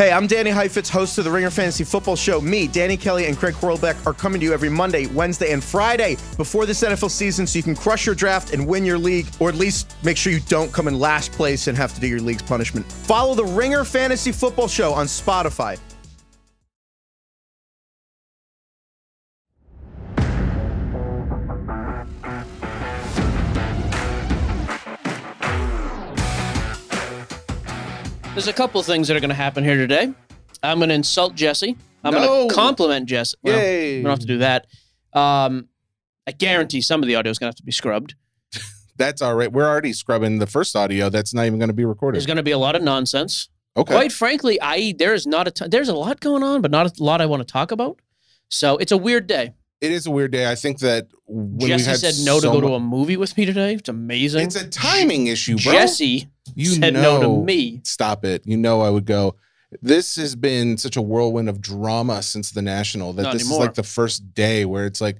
Hey, I'm Danny Heifetz, host of the Ringer Fantasy Football Show. Me, Danny Kelly, and Craig Horlbeck are coming to you every Monday, Wednesday, and Friday before this NFL season so you can crush your draft and win your league, or at least make sure you don't come in last place and have to do your league's punishment. Follow the Ringer Fantasy Football Show on Spotify. There's a couple things that are going to happen here today. I'm going to insult Jesse. I'm No. going to compliment Jesse. Well, Yay. We don't have to do that. Um, I guarantee some of the audio is going to have to be scrubbed. That's all right. We're already scrubbing the first audio. That's not even going to be recorded. There's going to be a lot of nonsense. Okay. Quite frankly, I there is not a ton, there's a lot going on, but not a lot I want to talk about. So it's a weird day. It is a weird day. I think that when we Jesse said no to go to a movie with me today. It's amazing. It's a timing issue, bro. Jesse you said know, no to me. Stop it. You know I would go. This has been such a whirlwind of drama since the national that Not this anymore. is like the first day where it's like,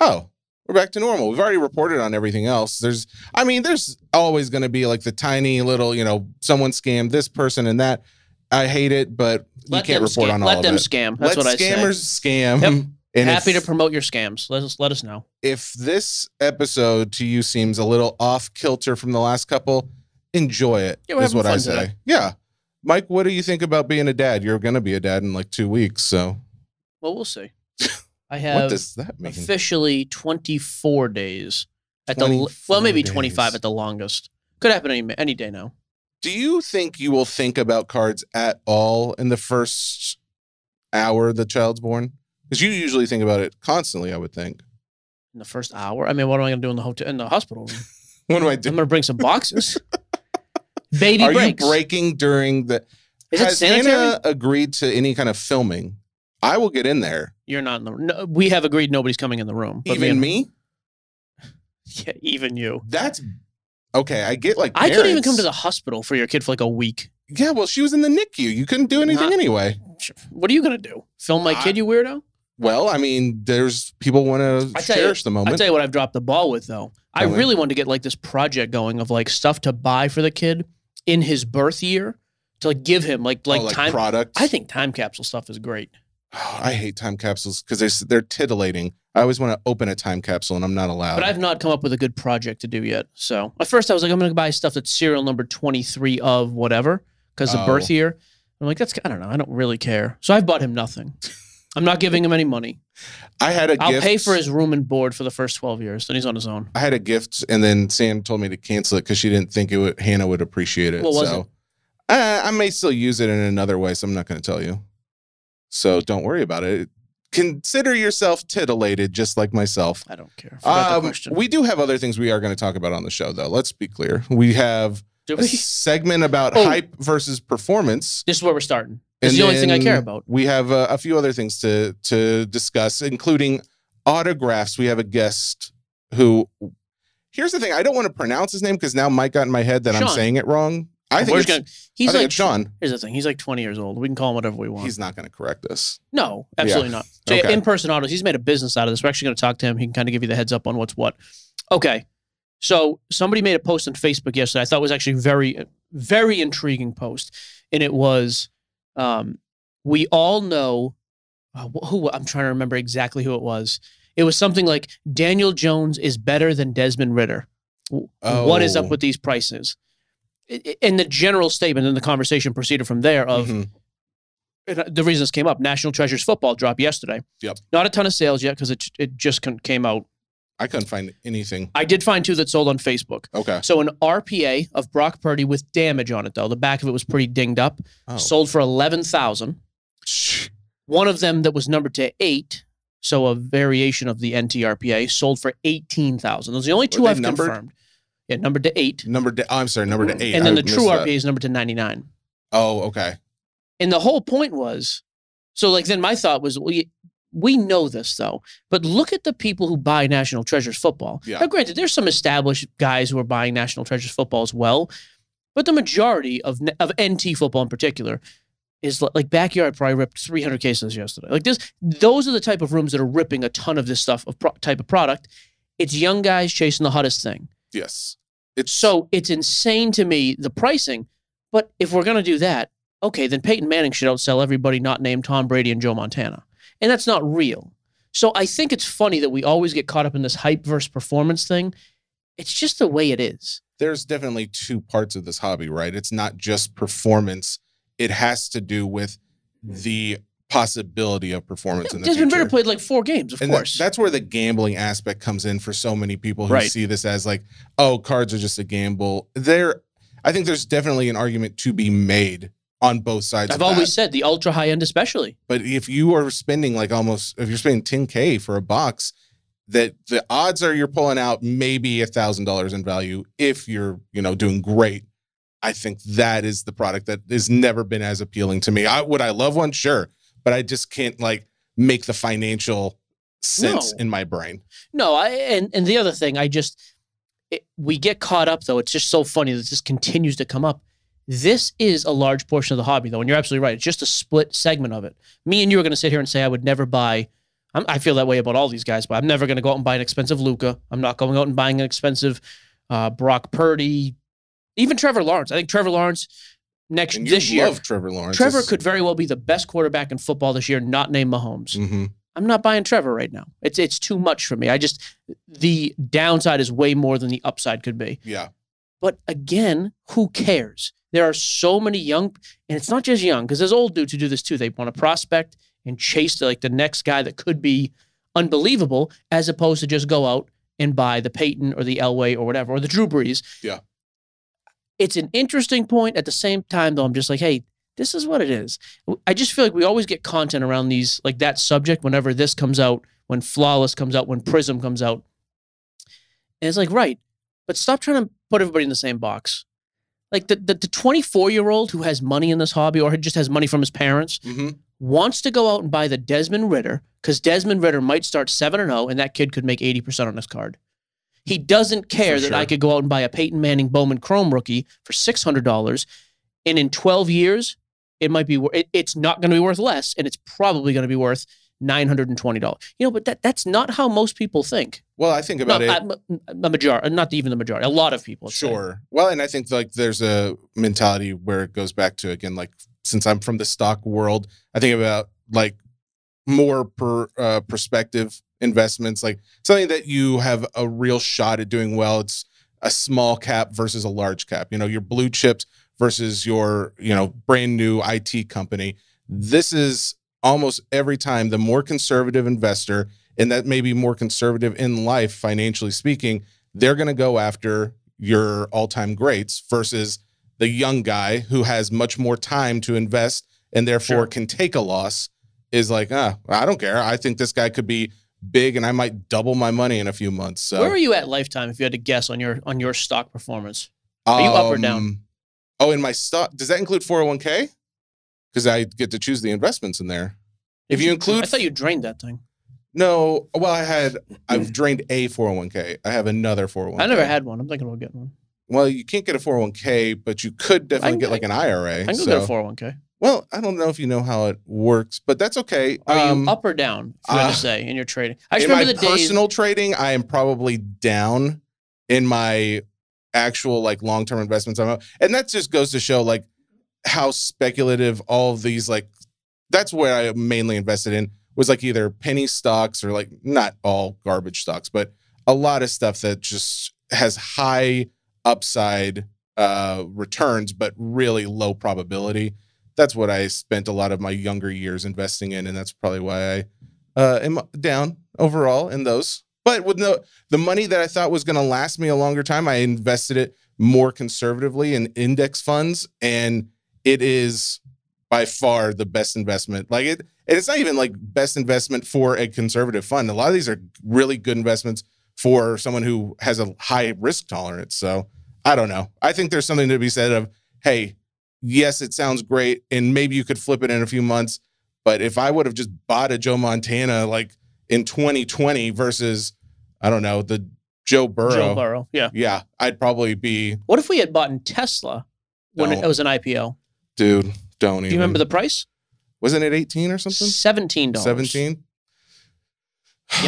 oh, we're back to normal. We've already reported on everything else. There's, I mean, there's always going to be like the tiny little, you know, someone scammed this person and that. I hate it, but Let you can't report scam. on all Let them scam. That's Let what I say. scammers scam. Yep. And Happy if, to promote your scams. Let us let us know. if this episode to you seems a little off kilter from the last couple, enjoy it. Yeah, is what I say. today. Yeah. Mike, what do you think about being a dad? You're going to be a dad in like two weeks. So, Well, we'll see. I have what does that mean? officially 24 days at the l- 24 well maybe 25 at the longest could happen any, any day now Do you think you will think about cards at all in the first hour the child's born? Because you usually think about it constantly, I would think. in the first hour i mean what am i going to do in the hotel in the hospital room What do I do? i'm going to bring some boxes baby Are breaks you breaking during the. is it Has sanitary Hannah agreed to any kind of filming? I will get in there. you're not in the no, we have agreed nobody's coming in the room Even and- me? yeah even you That's okay. I get like i couldn't even come to the hospital for your kid for like a week Yeah, well, she was in the NICU. You couldn't do anything Not- anyway. what are you going to do film my I- kid you weirdo Well, I mean, there's people want to tell you- cherish the moment. I'll tell you what I've dropped the ball with though. I Tell me. really wanted to get like this project going of like stuff to buy for the kid in his birth year to like give him like like, Oh, like time. products. I think time capsule stuff is great. I hate time capsules because they're, they're tittillating. I always want to open a time capsule and I'm not allowed. But I've not come up with a good project to do yet. So at first I was like, I'm going to buy stuff that's serial number 23 of whatever because the Oh. birth year. I'm like, that's I don't know. I don't really care. So I've bought him nothing. I'm not giving him any money. I had a I'll gift. pay for his room and board for the first 12 years. Then he's on his own. I had a gift, and then Sam told me to cancel it because she didn't think it would, Hannah would appreciate it. What was so it? Uh, I may still use it in another way, so I'm not going to tell you. So don't worry about it. Consider yourself titillated, just like myself. I don't care. Forgot the Um, question. we do have other things we are going to talk about on the show, though. Let's be clear. We have a we? segment about Oh. hype versus performance. This is where we're starting. And the only thing I care about. We have uh, a few other things to to discuss, including autographs. We have a guest who. Here's the thing: I don't want to pronounce his name because now Mike got in my head that I'm saying it wrong. I think it's, gonna, he's I think like it's Sean. Here's the thing. He's like 20 years old. We can call him whatever we want. He's not going to correct us. no, absolutely not. So Okay. in person autos, he's made a business out of this. We're actually going to talk to him. He can kind of give you the heads up on what's what. Okay. So somebody made a post on Facebook yesterday. I thought was actually very, very intriguing post, and it was, um, we all know, uh, who I'm trying to remember exactly who it was. It was something like Daniel Jones is better than Desmond Ridder. W- What is up Oh. with these prices? And the general statement and the conversation proceeded from there of Mhm. uh, the reason this came up, National Treasures football dropped yesterday. Yep. Not a ton of sales yet because it it just came out. I couldn't find anything. I did find two that sold on Facebook. Okay. So an RPA of Brock Purdy with damage on it though. The back of it was pretty dinged up. Oh. Sold for eleven thousand. One of them that was numbered to eight, so a variation of the NTRPA, sold for eighteen thousand. Those are the only two I've numbered? confirmed. Yeah, numbered to eight, Numbered To, oh, I'm sorry. numbered to eight. and then I the true missed RPA is numbered to ninety nine. Oh, okay. And the whole point was, so like then my thought was, we we know this though, but look at the people who buy National Treasures football. Yeah. Now, granted, there's some established guys who are buying National Treasures football as well, but the majority of of NT football in particular is li- like backyard probably ripped 300 cases yesterday. Like this, those are the type of rooms that are ripping a ton of this stuff of pro- type of product. It's young guys chasing the hottest thing. Yes. It's So it's insane to me the pricing. But if we're gonna do that, okay, then Peyton Manning should outsell everybody not named Tom Brady and Joe Montana. And that's not real. So I think it's funny that we always get caught up in this hype versus performance thing. It's just the way it is. There's definitely two parts of this hobby, right? It's not just performance. It has to do with the possibility of performance in the Desmond future. Ridder played like four games, of and that- course. that's where the gambling aspect comes in for so many people who Right. see this as like, oh, cards are just a gamble. There, I think there's definitely an argument to be made on both sides. I've always that. said the ultra high end, especially. But if you are spending like almost, if you're spending 10k for a box, that the odds are you're pulling out maybe a thousand dollars in value if you're, you know, doing great. I think that is the product that has never been as appealing to me. I would I love one, sure, but I just can't like make the financial sense No. in my brain. No, I and and the other thing, I just it, we get caught up though. It's just so funny that this continues to come up. This is a large portion of the hobby, though, and you're absolutely right. It's just a split segment of it. Me and you are going to sit here and say I would never buy. I'm, I feel that way about all these guys, but I'm never going to go out and buy an expensive Luca. I'm not going out and buying an expensive uh, Brock Purdy, even Trevor Lawrence. I think Trevor Lawrence next And you this year, love Trevor Lawrence. Trevor could very well be the best quarterback in football this year, not named Mahomes. hmm I'm not buying Trevor right now. It's it's too much for me. I just the downside is way more than the upside could be. Yeah. But again, who cares? There are so many young, and it's not just young because there's old dudes who do this too. They want to prospect and chase the, like the next guy that could be unbelievable, as opposed to just go out and buy the Peyton or the Elway or whatever or the Drew Brees. Yeah. It's an interesting point. At the same time, though, I'm just like, hey, this is what it is. I just feel like we always get content around these, like that subject, whenever this comes out, when Flawless comes out, when Prism comes out. And it's like, right, but stop trying to put everybody in the same box. Like the the 24 year old who has money in this hobby or who just has money from his parents hmm wants to go out and buy the Desmond Ridder because Desmond Ridder might start 7 and 0 and that kid could make 80% on his card. He doesn't care that I could go out and buy a Peyton Manning Bowman Chrome rookie for $600 and in 12 years it might be it, it's not going to be worth less and it's probably going to be worth $920. You know, but that that's not how most people think. Well, I think about Not, it. uh, the majority, not even the majority. A lot of people. let's say. Sure. Well, and I think like there's a mentality where it goes back to again, like since I'm from the stock world, I think about like more per uh, perspective investments, like something that you have a real shot at doing well. It's a small cap versus a large cap. You know, your blue chips versus your you know brand new IT company. This is almost every time the more conservative investor, and that may be more conservative in life financially speaking, they're going to go after your all-time greats versus the young guy who has much more time to invest and therefore Sure. can take a loss is like ah i don't care i think this guy could be big and i might double my money in a few months so Where are you at lifetime if you had to guess on your on your stock performance? Are you up or down? Um, oh in my stock does that include 401k because i get to choose the investments in there if you include I thought you drained that thing. No well i had i've drained a 401k i have another 401k I never had one. I'm thinking about getting one. well you can't get a 401k but you could definitely can- get like an ira I can go so- get a 401k. Well, I don't know if you know how it works, but that's okay. Are Um, you up or down? If you had uh, to say in your trading, I just in my remember the days. personal trading, I am probably down in my actual like long term investments. I'm up. and that just goes to show like how speculative all of these like. That's where I mainly invested in was like either penny stocks or like not all garbage stocks, but a lot of stuff that just has high upside uh returns but really low probability. That's what i spent a lot of my younger years investing in and that's probably why i uh am down overall in those. But with no the money that i thought was going to last me a longer time i invested it more conservatively in index funds and it is by far the best investment like it and it's not even like best investment for a conservative fund a lot of these are really good investments for someone who has a high risk tolerance so I don't know. I think there's something to be said of, hey, yes, it sounds great, and maybe you could flip it in a few months. But if I would have just bought a Joe Montana like in 2020 versus, I don't know, the Joe Burrow, Joe Burrow. Yeah. yeah, I'd probably be, What if we had bought in Tesla when it was an IPO? dude, don't Do even. you remember the price? Wasn't it 18 or something? Seventeen dollars. 17?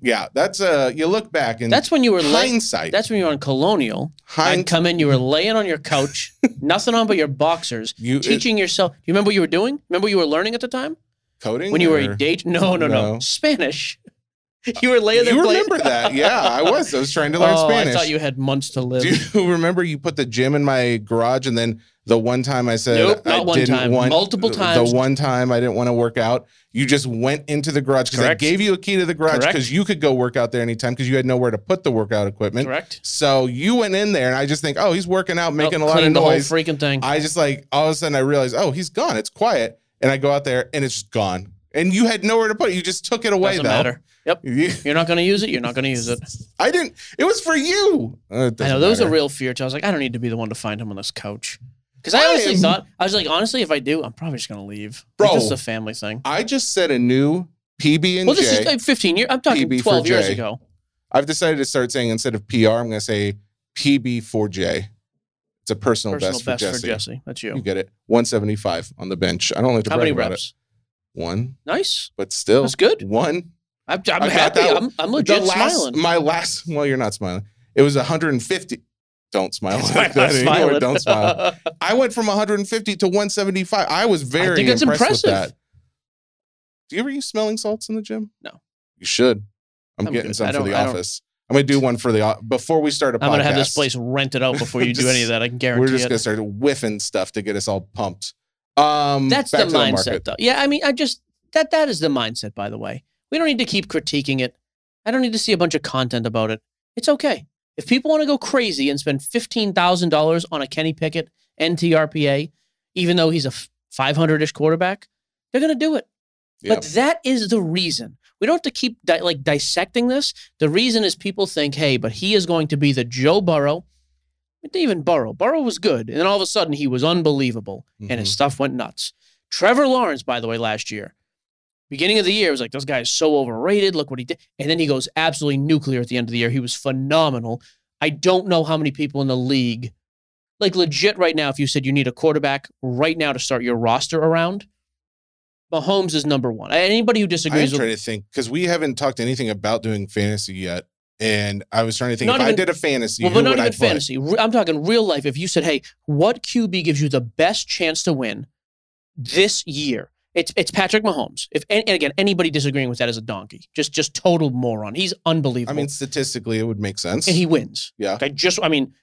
yeah, that's uh you look back and That's when you were hindsight. That's when you were on Colonial. I'd come in, you were laying on your couch, nothing on but your boxers, you it- teaching yourself. Do you remember what you were doing? Remember what you were learning at the time? coding When you were a date? No, no, no, No. Spanish. You were laying there You playing. remember that? Yeah, I was. I was trying to learn oh, Spanish. I thought you had months to live. Do you remember you put the gym in my garage and then the one time I said Nope, I one didn't time, want multiple times. The one time I didn't want to work out, you just went into the garage because I gave you a key to the garage because you could go work out there anytime because you had nowhere to put the workout equipment. Correct. So you went in there and I just think, oh, he's working out, making Oh, a lot of cleaned the whole noise. freaking thing. I just like all of a sudden I realized, oh, he's gone. It's quiet, and I go out there and it's just gone. And you had nowhere to put it. You just took it away Doesn't though. matter. Yep. You- You're not going to use it. You're not going to use it. I didn't. It was for you. Uh, I know there was a real fear. Too. I was like, I don't need to be the one to find him on this couch. Because I honestly am- thought I was like, honestly, if I do, I'm probably just going to leave. Bro. like, this is a family thing. I just set a new PB and Well, this J. is like 15 years. I'm talking PB for 12 years J. ago. I've decided to start saying instead of PR, I'm going to say PB4J. It's a personal, Personal best, best for Jesse. That's you. You get it. 175 on the bench. I don't like to How brag many about reps? it. One, Nice. but still, That's good. One. I'm, I'm I got happy. that I'm, I'm legit the last, smiling. My last. Well, you're not smiling. It was 150. Don't smile like that anymore. Don't smile. I went from 150 to 175. I was very think it's impressed with impressive. that. Do you ever use smelling salts in the gym? No. You should. I'm, I'm getting good. some I for the I office. I'm gonna do one for the before we start a podcast. I'm going to have this place rented out before you do any of that. I can guarantee We're just it. gonna start whiffing stuff to get us all pumped. Um, That's the mindset, market. though. Yeah, I mean, I just that that is the mindset. By the way, we don't need to keep critiquing it. I don't need to see a bunch of content about it. It's okay if people want to go crazy and spend fifteen thousand dollars on a Kenny Pickett NTRPA, even though he's a five hundred ish quarterback. They're going to do it. Yep. But that is the reason. We don't have to keep di- like dissecting this. The reason is people think, hey, but he is going to be the Joe Burrow. Didn't even Burrow. Burrow was good. And then all of a sudden he was unbelievable and his Mhm. stuff went nuts. Trevor Lawrence, by the way, last year, beginning of the year, it was like, this guy is so overrated. Look what he did. And then he goes absolutely nuclear at the end of the year. He was phenomenal. I don't know how many people in the league, like legit right now, if you said you need a quarterback right now to start your roster around, Mahomes is number one. Anybody who disagrees I'm disagrees with trying to think because we haven't talked anything about doing fantasy yet, and I was trying to think if I did a fantasy, Well, but not even I fantasy. I'm talking real life. If you said, "Hey, what QB gives you the best chance to win this year?" It's it's Patrick Mahomes. If and again anybody disagreeing with that is a donkey. Just just total moron. He's unbelievable. I mean, statistically, it would make sense. and he wins. yeah, I just I mean,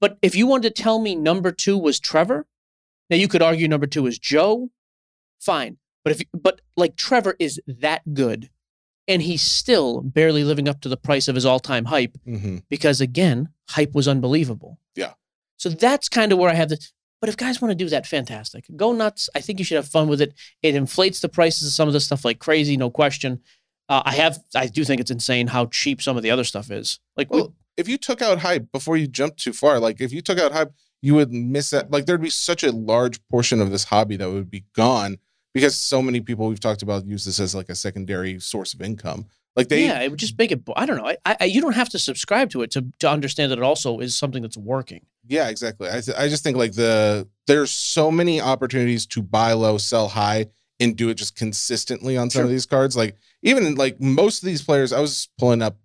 but if you wanted to tell me number two was Trevor, now you could argue number two is Joe. Fine, but if you- but like Trevor is that good, and he's still barely living up to the price of his all time hype hmm because again, hype was unbelievable. Yeah. So that's kind of where I have this. But if guys want to do that, fantastic. Go nuts. I think you should have fun with it. It inflates the prices of some of this stuff like crazy, no question. Uh, I have, I do think it's insane how cheap some of the other stuff is. Like, we- Well, if you took out hype before you jumped too far, like if you took out hype, you would miss that. Like there'd be such a large portion of this hobby that would be gone because so many people we've talked about use this as like a secondary source of income. Like they, yeah, it would just make it. I don't know. I, I, you don't have to subscribe to it to to understand that it also is something that's working. Yeah, exactly. I, th- I just think like the there's so many opportunities to buy low, sell high, and do it just consistently on some Sure. of these cards. Like even like most of these players, I was pulling up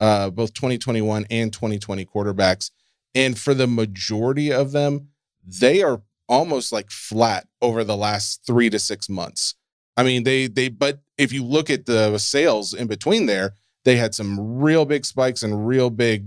uh both 2021 and 2020 quarterbacks, and for the majority of them, they are almost like flat over the last three to six months. I mean, they they but if you look at the sales in between there, they had some real big spikes and real big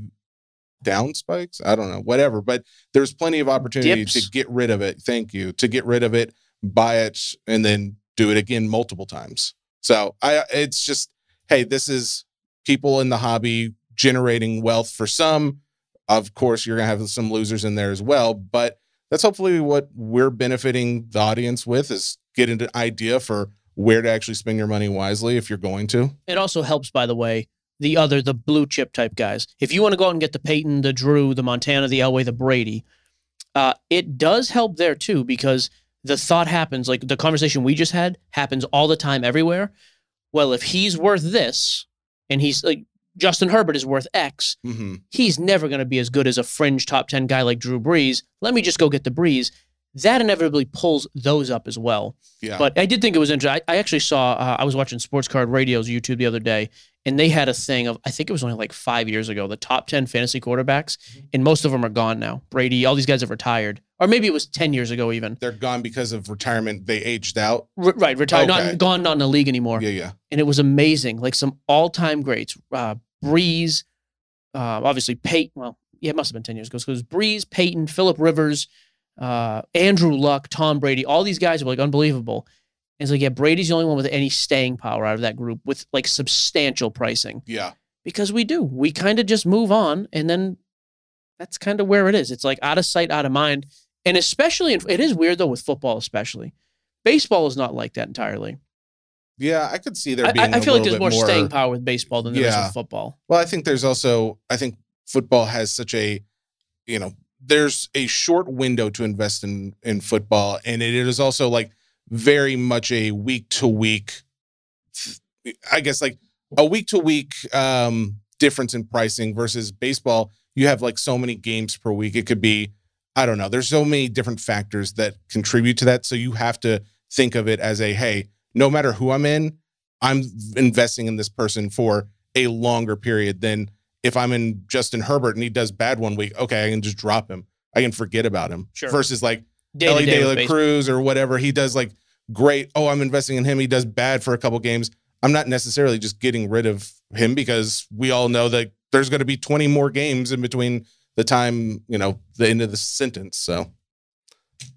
down spikes. I don't know, whatever. But there's plenty of opportunity Dips. to get rid of it. Thank you. To get rid of it, buy it, and then do it again multiple times. So I it's just, hey, this is people in the hobby generating wealth for some. Of course, you're gonna have some losers in there as well, but that's hopefully what we're benefiting the audience with is get an idea for where to actually spend your money wisely if you're going to. It also helps, by the way, the other, the blue chip type guys. If you want to go out and get the Peyton, the Drew, the Montana, the Elway, the Brady, uh, it does help there too because the thought happens, like the conversation we just had happens all the time everywhere. Well, if he's worth this and he's like Justin Herbert is worth X, Mm-hmm. he's never going to be as good as a fringe top 10 guy like Drew Brees. Let me just go get the Brees. That inevitably pulls those up as well. Yeah. But I did think it was interesting. I, I actually saw, uh, I was watching Sports Card Radio's YouTube the other day, and they had a thing of, I think it was only like five years ago, the top 10 fantasy quarterbacks, Mm-hmm. and most of them are gone now. Brady, all these guys have retired. Or maybe it was 10 years ago even. they're gone because of retirement. They aged out. R- right, retired, Okay. not gone, not in the league anymore. Yeah, yeah. And it was amazing. Like some all time greats. Uh, Brees, uh, obviously Peyton. Well, yeah, it must have been 10 years ago. So it was Brees, Peyton, Philip Rivers, uh, Andrew Luck, Tom Brady. All these guys were like unbelievable. And it's like, yeah, Brady's the only one with any staying power out of that group with like substantial pricing Yeah. because we do. We kind of just move on, and then that's kind of where it is. It's like out of sight, out of mind, and especially in, it is weird though with football, especially baseball is not like that entirely. Yeah, I could see there being. I, I feel like there's bit more, staying power with baseball than there is Yeah. with football. Well, I think there's also I think football has such a you know, there's a short window to invest in in football and it is also like very much a week to week I guess like a week to week um difference in pricing versus baseball. You have like so many games per week. It could be I don't know there's so many different factors that contribute to that so you have to think of it as a hey no matter who I'm in I'm investing in this person for a longer period than if I'm in Justin Herbert and he does bad one week. Okay, I can just drop him. I can forget about him. Sure. Versus like Day Ellie day De La. Cruz or whatever. He does like great. Oh, I'm investing in him. He does bad for a couple games. I'm not necessarily just getting rid of him because we all know that there's going to be 20 more games in between the time, you know, the end of the sentence. So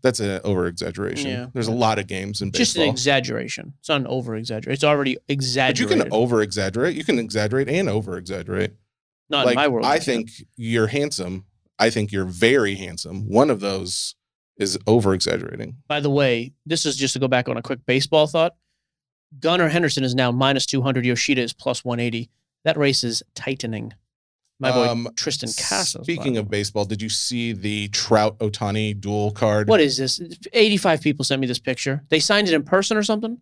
that's an over exaggeration. Yeah. There's a lot of games in Just an exaggeration. It's not an over exaggeration. It's already but you can over exaggerate. You can exaggerate and over exaggerate. Not like in my world. I think you're handsome. I think you're very handsome. One of those is over exaggerating. By the way, this is just to go back on a quick baseball thought. Gunnar Henderson is now minus 200. Yoshida is plus 180. That race is tightening. My boy Um, Triston Casas. Speaking of baseball, did you see the Trout Ohtani dual card? what is this? 85 people sent me this picture. They signed it in person or something?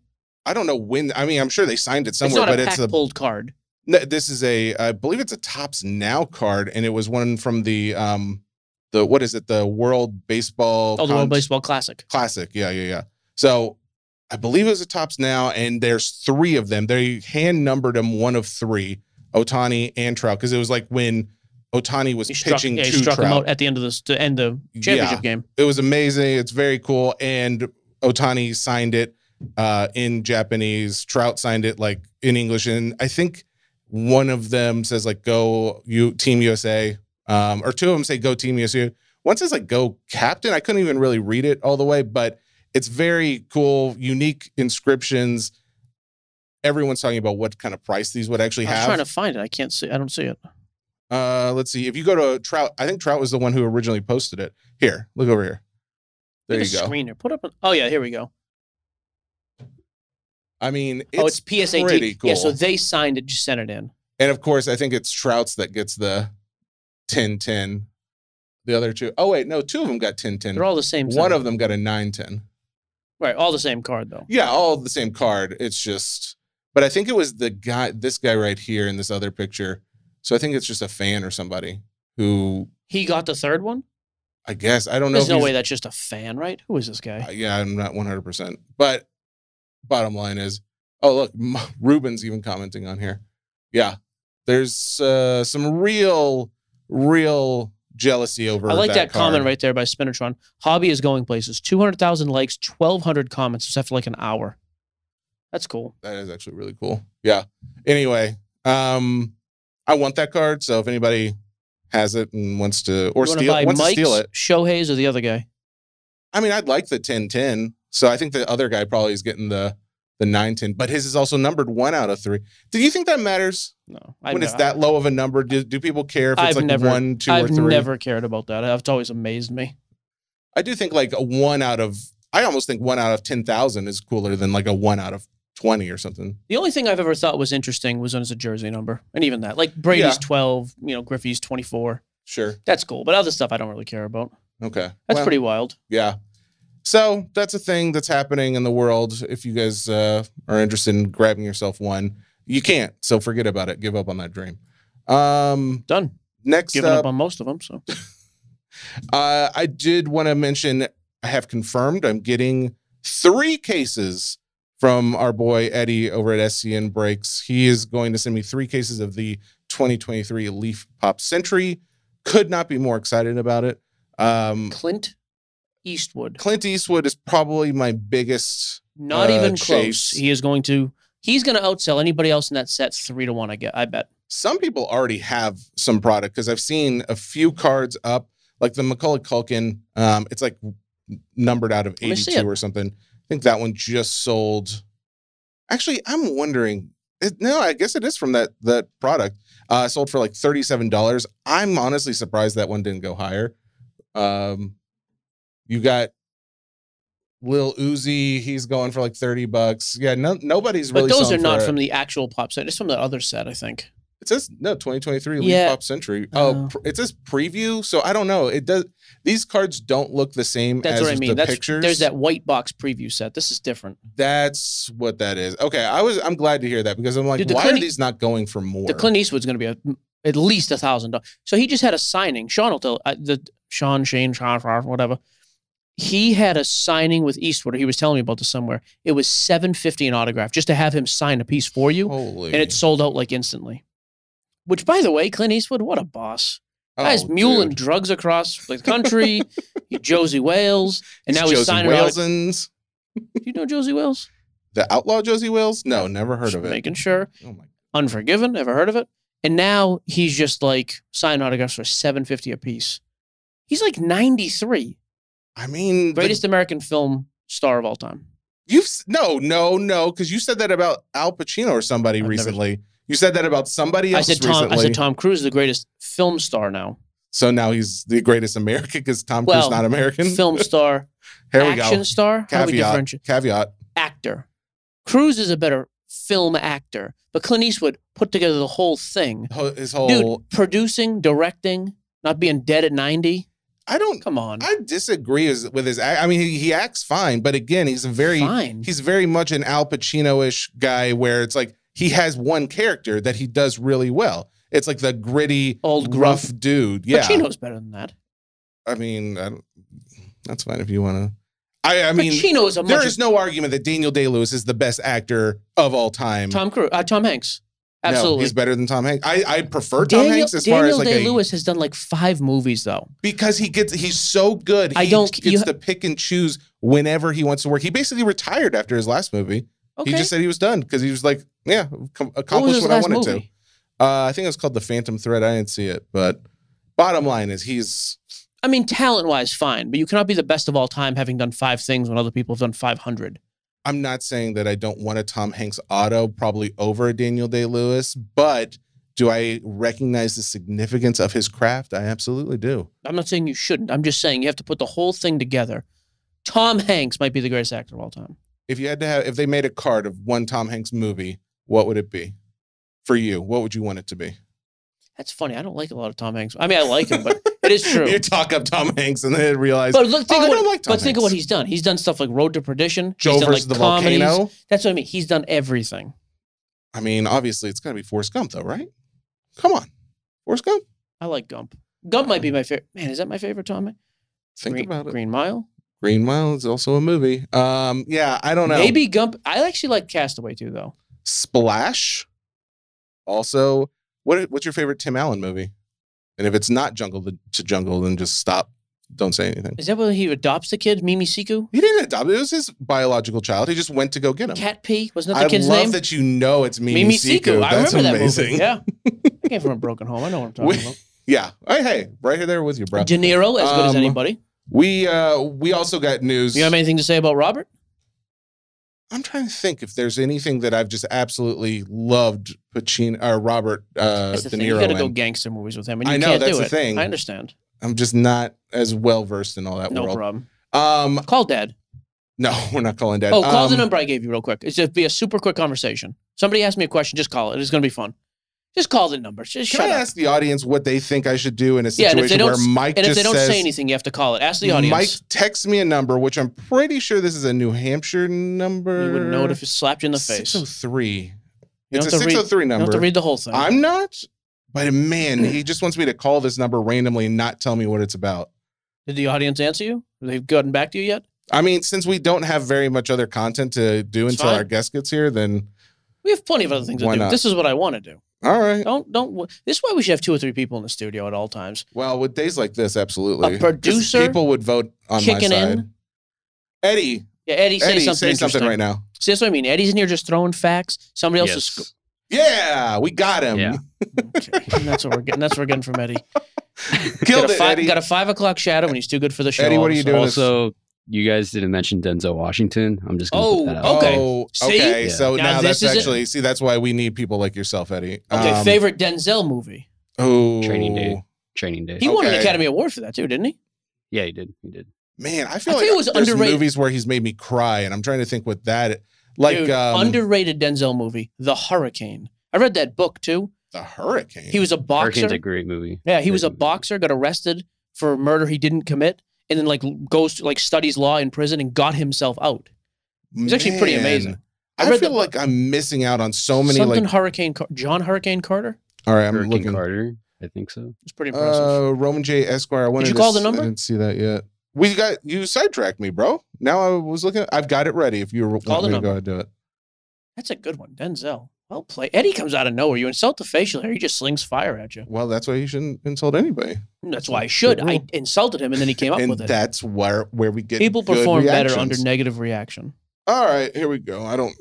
I don't know when. I mean, I'm sure they signed it somewhere, it's but a it's a. pulled card. No, This is a. I believe it's a Topps Now card, and it was one from the um, the what is it? The World Baseball. Oh, the World Baseball Classic. Classic. Yeah, yeah, yeah. So I believe it was a Topps now, and there's three of them. They hand numbered them one of three, Ohtani and Trout, because it was like when Ohtani was struck, pitching yeah, to Trout. out at the end of this to end the championship game. It was amazing. It's very cool. And Ohtani signed it uh, in Japanese. Trout signed it like in English. And I think one of them says like "Go you Team USA," um, or two of them say "Go Team USA." One says like "Go Captain." I couldn't even really read it all the way, but it's very cool, unique inscriptions. Everyone's talking about what kind of price these would actually have. I was have. trying to find it. I can't see. I don't see it. Uh, let's see. If you go to Trout, I think Trout was the one who originally posted it. Here, look over here. There Make you a go. Screen here. Put up. An, oh yeah, here we go. I mean, it's, oh, it's PSAT. pretty cool. Yeah, so they signed it. Just sent it in. and of course, I think it's Trout's that gets the 10-10. The other two, oh wait, no, two of them got 10-10. They're all the same. One of them got a 9-10. right, all the same card though. Yeah, all the same card. It's just, but I think it was the guy, this guy right here in this other picture. So I think it's just a fan or somebody who, He got the third one. I guess, I don't know. There's no way that's just a fan, right? Who is this guy? Uh, yeah, I'm not 100%. But bottom line is, oh, look, M- Ruben's even commenting on here. Yeah, there's uh, some real, real jealousy over I like that, comment right there by Spinatron. Hobby is going places. Two hundred thousand likes, twelve hundred comments just after like an hour. That's cool. That is actually really cool. Yeah. Anyway, um, I want that card. So if anybody has it and wants to, or you want to steal, wants to steal it, Shohei's, or the other guy? I mean, I'd like the 10-10. So I think the other guy probably is getting the the 9-10, but his is also numbered one out of three. Do you think that matters? No, when it's that low of a number, do, do people care if it's I've like never- one, two, I've or three? never cared about that. It's always amazed me. I do think like a one out of, I almost think one out of 10,000 is cooler than like a one out of 20 or something. The only thing I've ever thought was interesting was when it's a jersey number, and even that, like Brady's Yeah. twelve, you know, Griffey's twenty four. Sure. That's cool, but other stuff I don't really care about. Okay. That's Well, pretty wild. Yeah. So that's a thing that's happening in the world. If you guys uh, are interested in grabbing yourself one, you can't. So forget about it. Give up on that dream. Um, Done. next Giving up, up on most of them. So Uh, I did want to mention I have confirmed I'm getting three cases from our boy Eddie over at SCN Breaks. He is going to send me three cases of the 2023 Leaf Pop Century. Could not be more excited about it. Um, Clint Eastwood. Clint Eastwood is probably my biggest. Not Uh, even close. Chase. He is going to. He's going to outsell anybody else in that set three to one. I get. I bet. Some people already have some product because I've seen a few cards up, like the Macaulay Culkin. Um, it's like numbered out of 82 or something. I think that one just sold. Actually, I'm wondering. It, no, I guess it is from that that product. Uh, sold for like thirty seven dollars. I'm honestly surprised that one didn't go higher. Um, you got Lil Uzi. He's going for like thirty bucks. Yeah, no, nobody's really. but those are not from the actual pop set. It's from the other set, I think. It says no 2023 Leaf Yeah. Pop Century. Oh, pr- it says preview. So I don't know. It does. These cards don't look the same That's as what I mean. the That's pictures. there's that white box preview set. This is different. That's what that is. Okay, I was. I'm glad to hear that because I'm like, Dude, why Clint are these not going for more? The Clint Eastwood's going to be a, at least a thousand dollars. So he just had a signing. Sean will tell uh, the Sean Shane Sean whatever. He had a signing with Eastwood. Or he was telling me about this somewhere. It was seven fifty an autograph just to have him sign a piece for you, Holy, and it sold out like instantly. Which, by the way, Clint Eastwood, what a boss! Oh, Guy's muling dude. drugs across the country. He- Josey Wales, and now he's Josie signing. Walesons. Do you know Josey Wales? The outlaw Josey Wales? No, never heard Just of it. Making sure. Oh my. Unforgiven. never heard of it? And now he's just like signing autographs for seven fifty a piece. He's like ninety three, I mean, the- greatest American film star of all time. You've no, no, no, because you said that about Al Pacino or somebody I've never- recently. You said that about somebody I else said Tom. recently. I said Tom Cruise is the greatest film star now. So now he's the greatest American because Tom Well, Cruise not American. Film star, Here we action go. star. How we Caveat. Caveat. Actor. Cruise is a better film actor, but Clint Eastwood put together the whole thing. His whole. Dude, producing, directing, not being dead at ninety. I don't. Come on, I disagree with his. I mean, he, he acts fine, but again, he's a very. fine. He's very much an Al Pacino-ish guy, where it's like he has one character that he does really well. It's like the gritty, Old rough gruff. dude. Yeah, Pacino's better than that. I mean, I don't, that's fine if you want to. I, I mean, Pacino is a there is no argument that Daniel Day Lewis is the best actor of all time. Tom Cruise, uh, Tom Hanks. No, he's better than Tom Hanks. I, I prefer Tom Daniel, Hanks as far Daniel as like Day Lewis has done like five movies though. because he gets he's so good. He I don't- gets you- to pick and choose whenever he wants to work. He basically retired after his last movie. Okay. He just said he was done because he was like, yeah, com- what accomplished his what, I wanted movie? to. Uh, I think it was called The Phantom Thread. I didn't see it, but bottom line is he's I mean, talent wise, fine, but you cannot be the best of all time having done five things when other people have done five hundred. I'm not saying that I don't want a Tom Hanks auto probably over a Daniel Day Lewis, but do I recognize the significance of his craft? I absolutely do. I'm not saying you shouldn't. I'm just saying you have to put the whole thing together. Tom Hanks might be the greatest actor of all time. If you had to have, if they made a card of one Tom Hanks movie, what would it be for you? What would you want it to be? That's funny. I don't like a lot of Tom Hanks. I mean, I like him, but it is true. you talk up Tom Hanks and then realize But look, think Oh, of I what, like Tom but think of what he's done. He's done stuff like Road to Perdition. Joe he's done versus like the comedies. volcano. That's what I mean. He's done everything. I mean, obviously, it's got to be Forrest Gump, though, right? Come on, Forrest Gump. I like Gump. Gump might be my favorite. Man, is that my favorite Tom? Hanks? Think Green, about it. Green Mile. Green Mile is also a movie. Um, yeah, I don't know. Maybe Gump. I actually like Castaway too, though. Splash. Also, what what's your favorite Tim Allen movie? And if it's not Jungle to, to Jungle, then just stop. Don't say anything. Is that when he adopts the kid, Mimi Siku? He didn't adopt. It It was his biological child. He just went to go get him. Cat P? Wasn't that I the kid's name? I love name? that you know it's Mimi, Mimi Siku. Siku. I That's remember amazing. that movie. Yeah. I came from a broken home. I know what I'm talking We- about. Yeah. Hey, hey, right here there with you, bro. De Niro, as good as Um, anybody. We uh we also got news. You have anything to say about Robert? I'm trying to think if there's anything that I've just absolutely loved Pacino or Robert uh, That's the De thing. You Niro. got to go gangster movies with him, and you I know, can't that's do the it. thing. I understand. I'm just not as well versed in all that No world. problem. Um, Call Dad. no, we're not calling dad. Oh, call um, the number I gave you real quick. It's just be a super quick conversation. Somebody asked me a question, just call it. It's going to be fun. Just call the number. Just Can I up. ask the audience what they think I should do in a Yeah, and if they situation don't where Mike and if they don't says, say anything, you have to call it. Ask the audience. Mike texts me a number, which I'm pretty sure this is a New Hampshire number. you wouldn't know it if it slapped you in the face. 603. You It's a have to read- 603 You don't have to read the whole thing. I'm not, but man, he just wants me to call this number randomly and not tell me what it's about. Did the audience answer you? They've gotten back to you yet? I mean, since we don't have very much other content to do It's until fine. our guest gets here, then We have plenty of other things to do. not? This is what I want to do. All right. Don't don't. This is why we should have two or three people in the studio at all times. Well, with days like this, absolutely. A 'Cause producer people would vote on my side. in. Eddie, Yeah, Eddie, say Eddie, something say something right now. See, that's what I mean. Eddie's in here just throwing facts. Somebody else Yes. is. Yeah, we got him. Yeah. Okay. that's what we're getting. That's what we're getting from Eddie. Killed got a it, five, Eddie. Got a five o'clock shadow, and he's too good for the show. Eddie, what are you sudden. doing? Also, you guys didn't mention Denzel Washington. I'm just gonna Oh, put that out. okay. Oh, See? okay. Yeah. So Now now, that's is it. actually see that's why we need people like yourself, Eddie. Okay, Um, favorite Denzel movie. Oh, Training Day. Training Day. He won an. Academy Award for that too, didn't he? yeah, he did. He did. Man, I feel I like think it was there's underrated. movies where he's made me cry, and I'm trying to think what that like. Dude, um, underrated Denzel movie, The Hurricane. I read that book too. the hurricane. He was a boxer. Hurricane's a great movie. Yeah, he was a movie. boxer, got arrested for a murder he didn't commit, and then like goes to like studies law in prison and got himself out. It's actually pretty Man, amazing. I I, feel the- like I'm missing out on so many. Something Like, Hurricane Car- John Hurricane Carter. all right, I'm Hurricane looking. Carter. I think so. It's pretty impressive. Uh, Roman J. Esquire. I wanted Did you to call the number? I didn't see that yet. We got you sidetracked me, bro. Now I was looking. I've got it ready. If you Call want the me to go ahead and do it. That's a good one, Denzel. Well played. Eddie comes out of nowhere. You insult the facial hair, he just slings fire at you. Well, that's why you shouldn't insult anybody, mm, That's why I should. I insulted him, and then he came up and with it. that's where where we get People perform better under negative reaction. All right, here we go. I don't.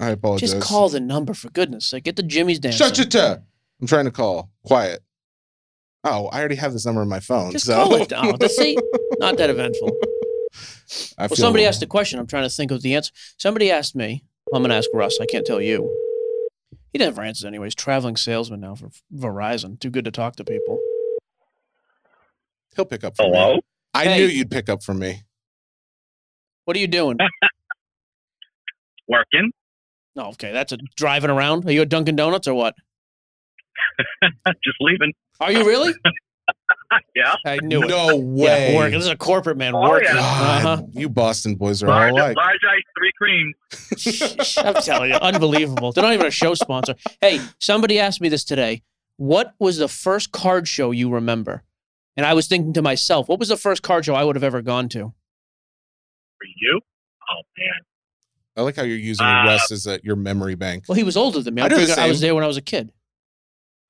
I apologize. Just call the number for goodness sake. Get the Jimmy's dancing. Shut your ta- I'm trying to call. Quiet. Oh, I already have this number on my phone. Just so. call it down. Let's see. Not that eventful. I Well, somebody asked a question. I'm trying to think of the answer. Somebody asked me. I'm going to ask Russ. I can't tell you. He never answers anyways. Traveling salesman now for Verizon. Too good to talk to people. He'll pick up. From Hello? Me. I Hey. knew you'd pick up for me. What are you doing? Working. No, okay. That's a driving around. Are you at Dunkin' Donuts or what? Just leaving. Are you really? Yeah. I knew it. No way. Yeah, working. This is a corporate man Oh, working. yeah. Uh-huh. You Boston boys are Large, all alike. large ice, three creams. I'm telling you, unbelievable. They're not even a show sponsor. Hey, somebody asked me this today. What was the first card show you remember? And I was thinking to myself, what was the first card show I would have ever gone to? For you? Oh, man. I like how you're using Uh, Russ as a, your memory bank. Well, he was older than me. I, I do the figured I was there when I was a kid.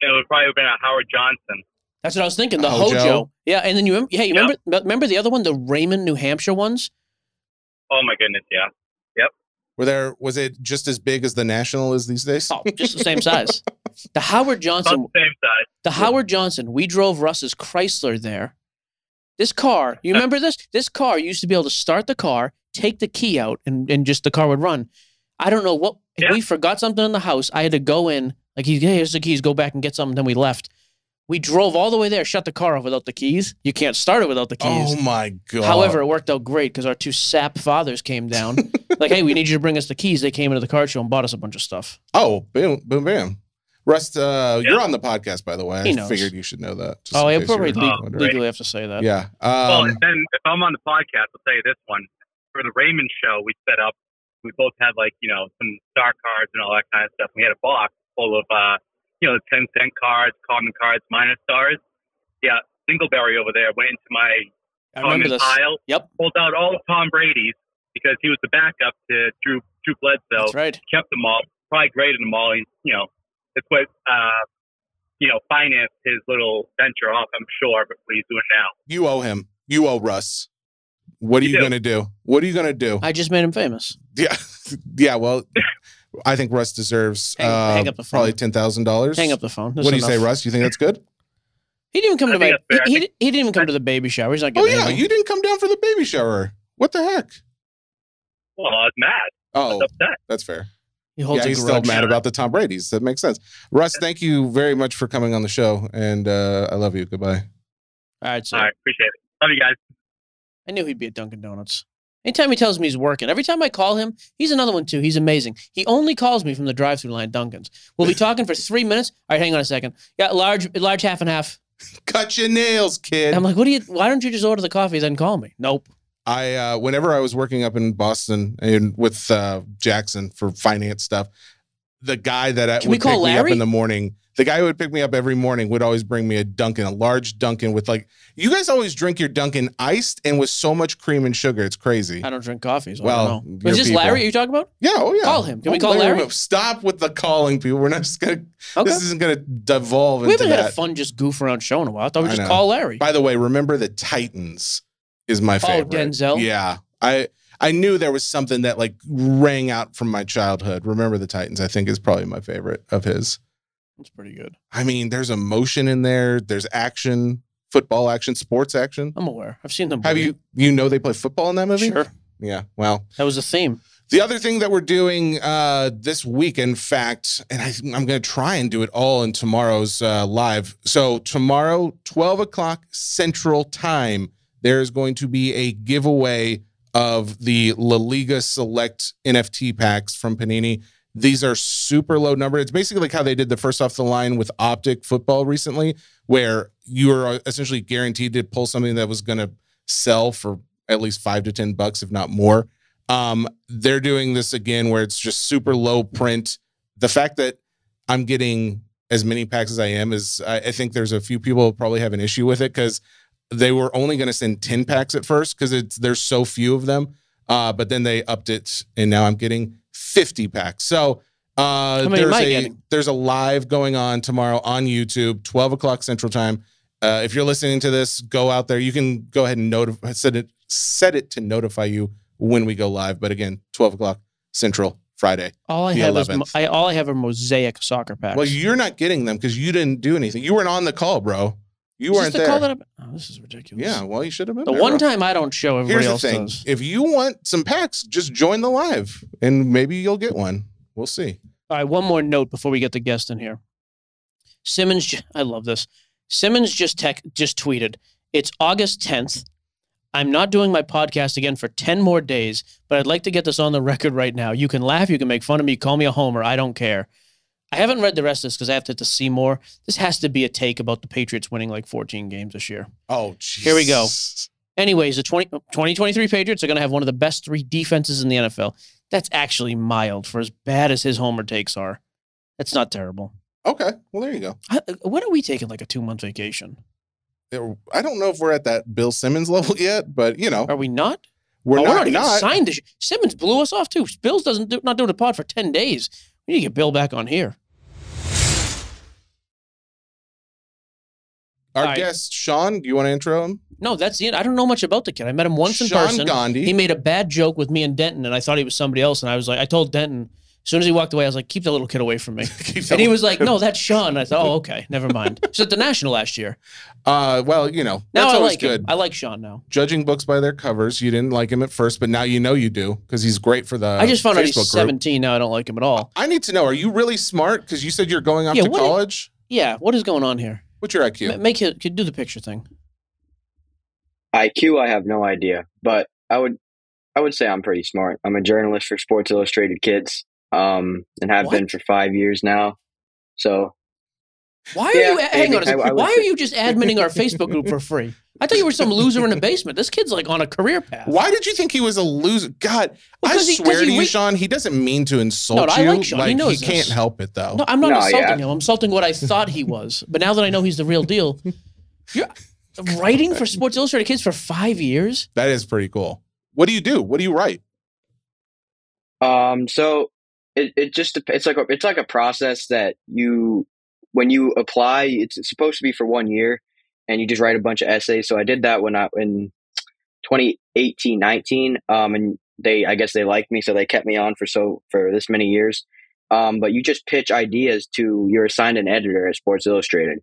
It would probably have been a Howard Johnson. That's what I was thinking. The Hojo. Hojo. Yeah, and then you remember? Yeah, you Yeah. remember? Remember the other one, the Raymond, New Hampshire ones? Oh, my goodness, yeah. Yep. Were there? Was it just as big as the National is these days? Oh, just the same size. The Howard About Johnson. the same size. The Howard Johnson. We drove Russ's Chrysler there. This car, you remember this? This car used to be able to start the car, take the key out, and, and just the car would run. I don't know what Yeah. we forgot something in the house. I had to go in, like he hey, here's the keys, go back and get something. Then we left. We drove all the way there, shut the car off without the keys. You can't start it without the keys. Oh my god! However, it worked out great because our two sap fathers came down. like, hey, we need you to bring us the keys. They came into the car show and bought us a bunch of stuff. oh, boom, boom, bam. Russ, uh, Yeah. you're on the podcast, by the way. He I knows. figured you should know that. oh, I case probably you were legally have to say that. Yeah. well, Um, and then if I'm on the podcast, I'll tell you this one. For the Raymond show, we set up, we both had like, you know, some star cards and all that kind of stuff. We had a box full of, uh, you know, the 10 cent cards, common cards, minus stars. Yeah, Singleberry over there went into my I remember this. pile, Yep, pulled out all of Tom Brady's because he was the backup to Drew, Drew Bledsoe. that's right. kept them all, probably graded them all. And, you know, it's what, uh, you know, financed his little venture off, I'm sure, but what he's doing now. you owe him. You owe Russ. What are You you gonna do? What are you gonna do? I just made him famous. Yeah, yeah. Well, I think Russ deserves Hang- uh, hang up the phone. probably ten thousand dollars. Hang up the phone. That's What do you say. Russ? You think that's good? He didn't even come I to my. think that's fair. He, he, he didn't even come to the baby shower. He's not oh yeah, anything. you didn't come down for the baby shower. What the heck? Well, I was mad. Oh, upset. that's fair. He holds yeah, he's still mad about the Tom Brady's. That makes sense. Russ, thank you very much for coming on the show, and uh, I love you. Goodbye. All right, so All right, appreciate it. Love you guys. I knew he'd be at Dunkin' Donuts. Anytime he tells me he's working, every time I call him, he's another one too. He's amazing. He only calls me from the drive-through line at Dunkin's. We'll be talking for three minutes. All right, hang on a second. Yeah, large, large half and half. Cut your nails, kid. I'm like, what do you? Why don't you just order the coffee then call me? Nope. I uh, whenever I was working up in Boston and with uh, Jackson for finance stuff, the guy that I Can we would call pick me up in the morning, the guy who would pick me up every morning would always bring me a Dunkin', a large Dunkin' with like, you guys always drink your Dunkin' iced and with so much cream and sugar. It's crazy. I don't drink coffee, so I Well, don't know. your Is this people. Larry? Are you talking about? Yeah, oh yeah. Call him. Can we Oh, call Larry? Stop with the calling people. We're not just gonna. Okay. This isn't gonna devolve we into haven't had a fun just goof around show in a while. I thought we'd just call Larry. By the way, remember the Titans is my favorite. Oh, Denzel? Yeah, I I knew there was something that like rang out from my childhood. Remember the Titans? I think is probably my favorite of his. That's pretty good. I mean, there's emotion in there. There's action, football action, sports action. I'm aware. I've seen them. Have you you know they play football in that movie? Sure. Yeah. Well, That was the theme. The other thing that we're doing uh, this week, in fact, and I, I'm going to try and do it all in tomorrow's uh, live. So, tomorrow, 12 o'clock Central Time, there's going to be a giveaway of the La Liga Select NFT packs from Panini. These are super low number. It's basically like how they did the first off the line with Optic football recently, where you were essentially guaranteed to pull something that was going to sell for at least five to 10 bucks, if not more. Um, they're doing this again where it's just super low print. The fact that I'm getting as many packs as I am is, I, I think there's a few people probably have an issue with it because they were only going to send 10 packs at first because it's there's so few of them. Uh, but then they upped it and now I'm getting 50 packs. So uh, there's a getting? there's a live going on tomorrow on YouTube, 12 o'clock Central Time. Uh, if you're listening to this, go out there. You can go ahead and notify set it set it to notify you when we go live. But again, 12 o'clock Central Friday. All I have is 11th. mo- I, all I have are mosaic soccer packs. Well, you're not getting them because you didn't do anything. You weren't on the call, bro. You weren't this there. call that I- oh, this is ridiculous. yeah, well, you should have been. The there, one time I don't show, everybody Here's the else thing: does. if you want some packs, just join the live, and maybe you'll get one. We'll see. All right, one more note before we get the guest in here. Simmons, ju- I love this. Simmons just tech just tweeted, "It's August 10th. I'm not doing my podcast again for 10 more days, but I'd like to get this on the record right now. You can laugh, you can make fun of me, call me a homer, I don't care." I haven't read the rest of this because I have to, to see more. This has to be a take about the Patriots winning like 14 games this year. Oh, Here we go. Anyways, the 20, 2023 Patriots are going to have one of the best three defenses in the NFL. That's actually mild for as bad as his homer takes are. That's not terrible. Okay, well there you go. I, uh, when are we taking like a two month vacation? I don't know if we're at that Bill Simmons level yet, but you know, Are we not? we're Oh, not. we're not even not. signed this. Simmons blew us off too. Bills doesn't do, not doing a pod for ten days. We need to get Bill back on here. Our right. guest Shaan, do you want to intro him? No, that's it. I don't know much about the kid. I met him once in Shaan person. Gandhi. He made a bad joke with me and Denton, and I thought he was somebody else. And I was like, I told Denton as soon as he walked away, I was like, keep the little kid away from me. And he was like, "No, that's Shaan." I thought, "Oh, okay, never mind." He was at the national last year. Uh, well, you know, Now that's I always like good. him. I like Shaan now. Judging books by their covers, you didn't like him at first, but now you know you do because he's great for the. I just found out he's Facebook group. 17 now. I don't like him at all. I need to know: Are you really smart? Because you said you're going off Yeah, to what- college. Yeah, what is going on here? What's your IQ? Ma- Make it could do the picture thing. IQ, I have no idea, but I would, I would say I'm pretty smart. I'm a journalist for Sports Illustrated Kids, um, and have been for five years now. So Why are Yeah, you? Hang on a second. I- I Why are you just adminning our Facebook group for free? I thought you were some loser in a basement. This kid's like on a career path. Why did you think he was a loser? God, I Because he- swear 'cause to you, re- Shaan, he doesn't mean to insult No, I you. like Shaan. He knows he this. can't help it though. No, I'm not No, insulting yeah. him. I'm insulting what I thought he was. But now that I know he's the real deal, you're writing for Sports Illustrated Kids for five years. That is pretty cool. What do you do? What do you write? Um, so it, it just it's like a, it's like a process that you when you apply, it's, supposed to be for one year, and you just write a bunch of essays. So I did that when I in 2018, 19, um, and they I guess they liked me, so they kept me on for so for this many years. Um, but you just pitch ideas to you're assigned an editor at Sports Illustrated,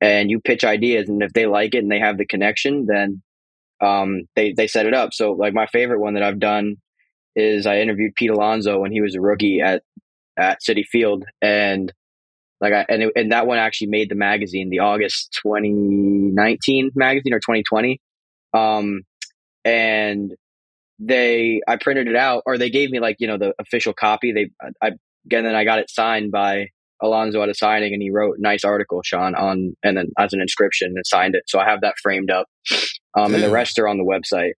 and you pitch ideas, and if they like it and they have the connection, then um, they they set it up. So like my favorite one that I've done is I interviewed Pete Alonso when he was a rookie at at Citi Field, and like I and it, and that one actually made the magazine, the August 2019 magazine or 2020, um, and they I printed it out or they gave me like you know the official copy. They I again then I got it signed by Alonso at a signing, and he wrote nice article, Shaan, on and then as an inscription and signed it. So I have that framed up, um, and the rest are on the website.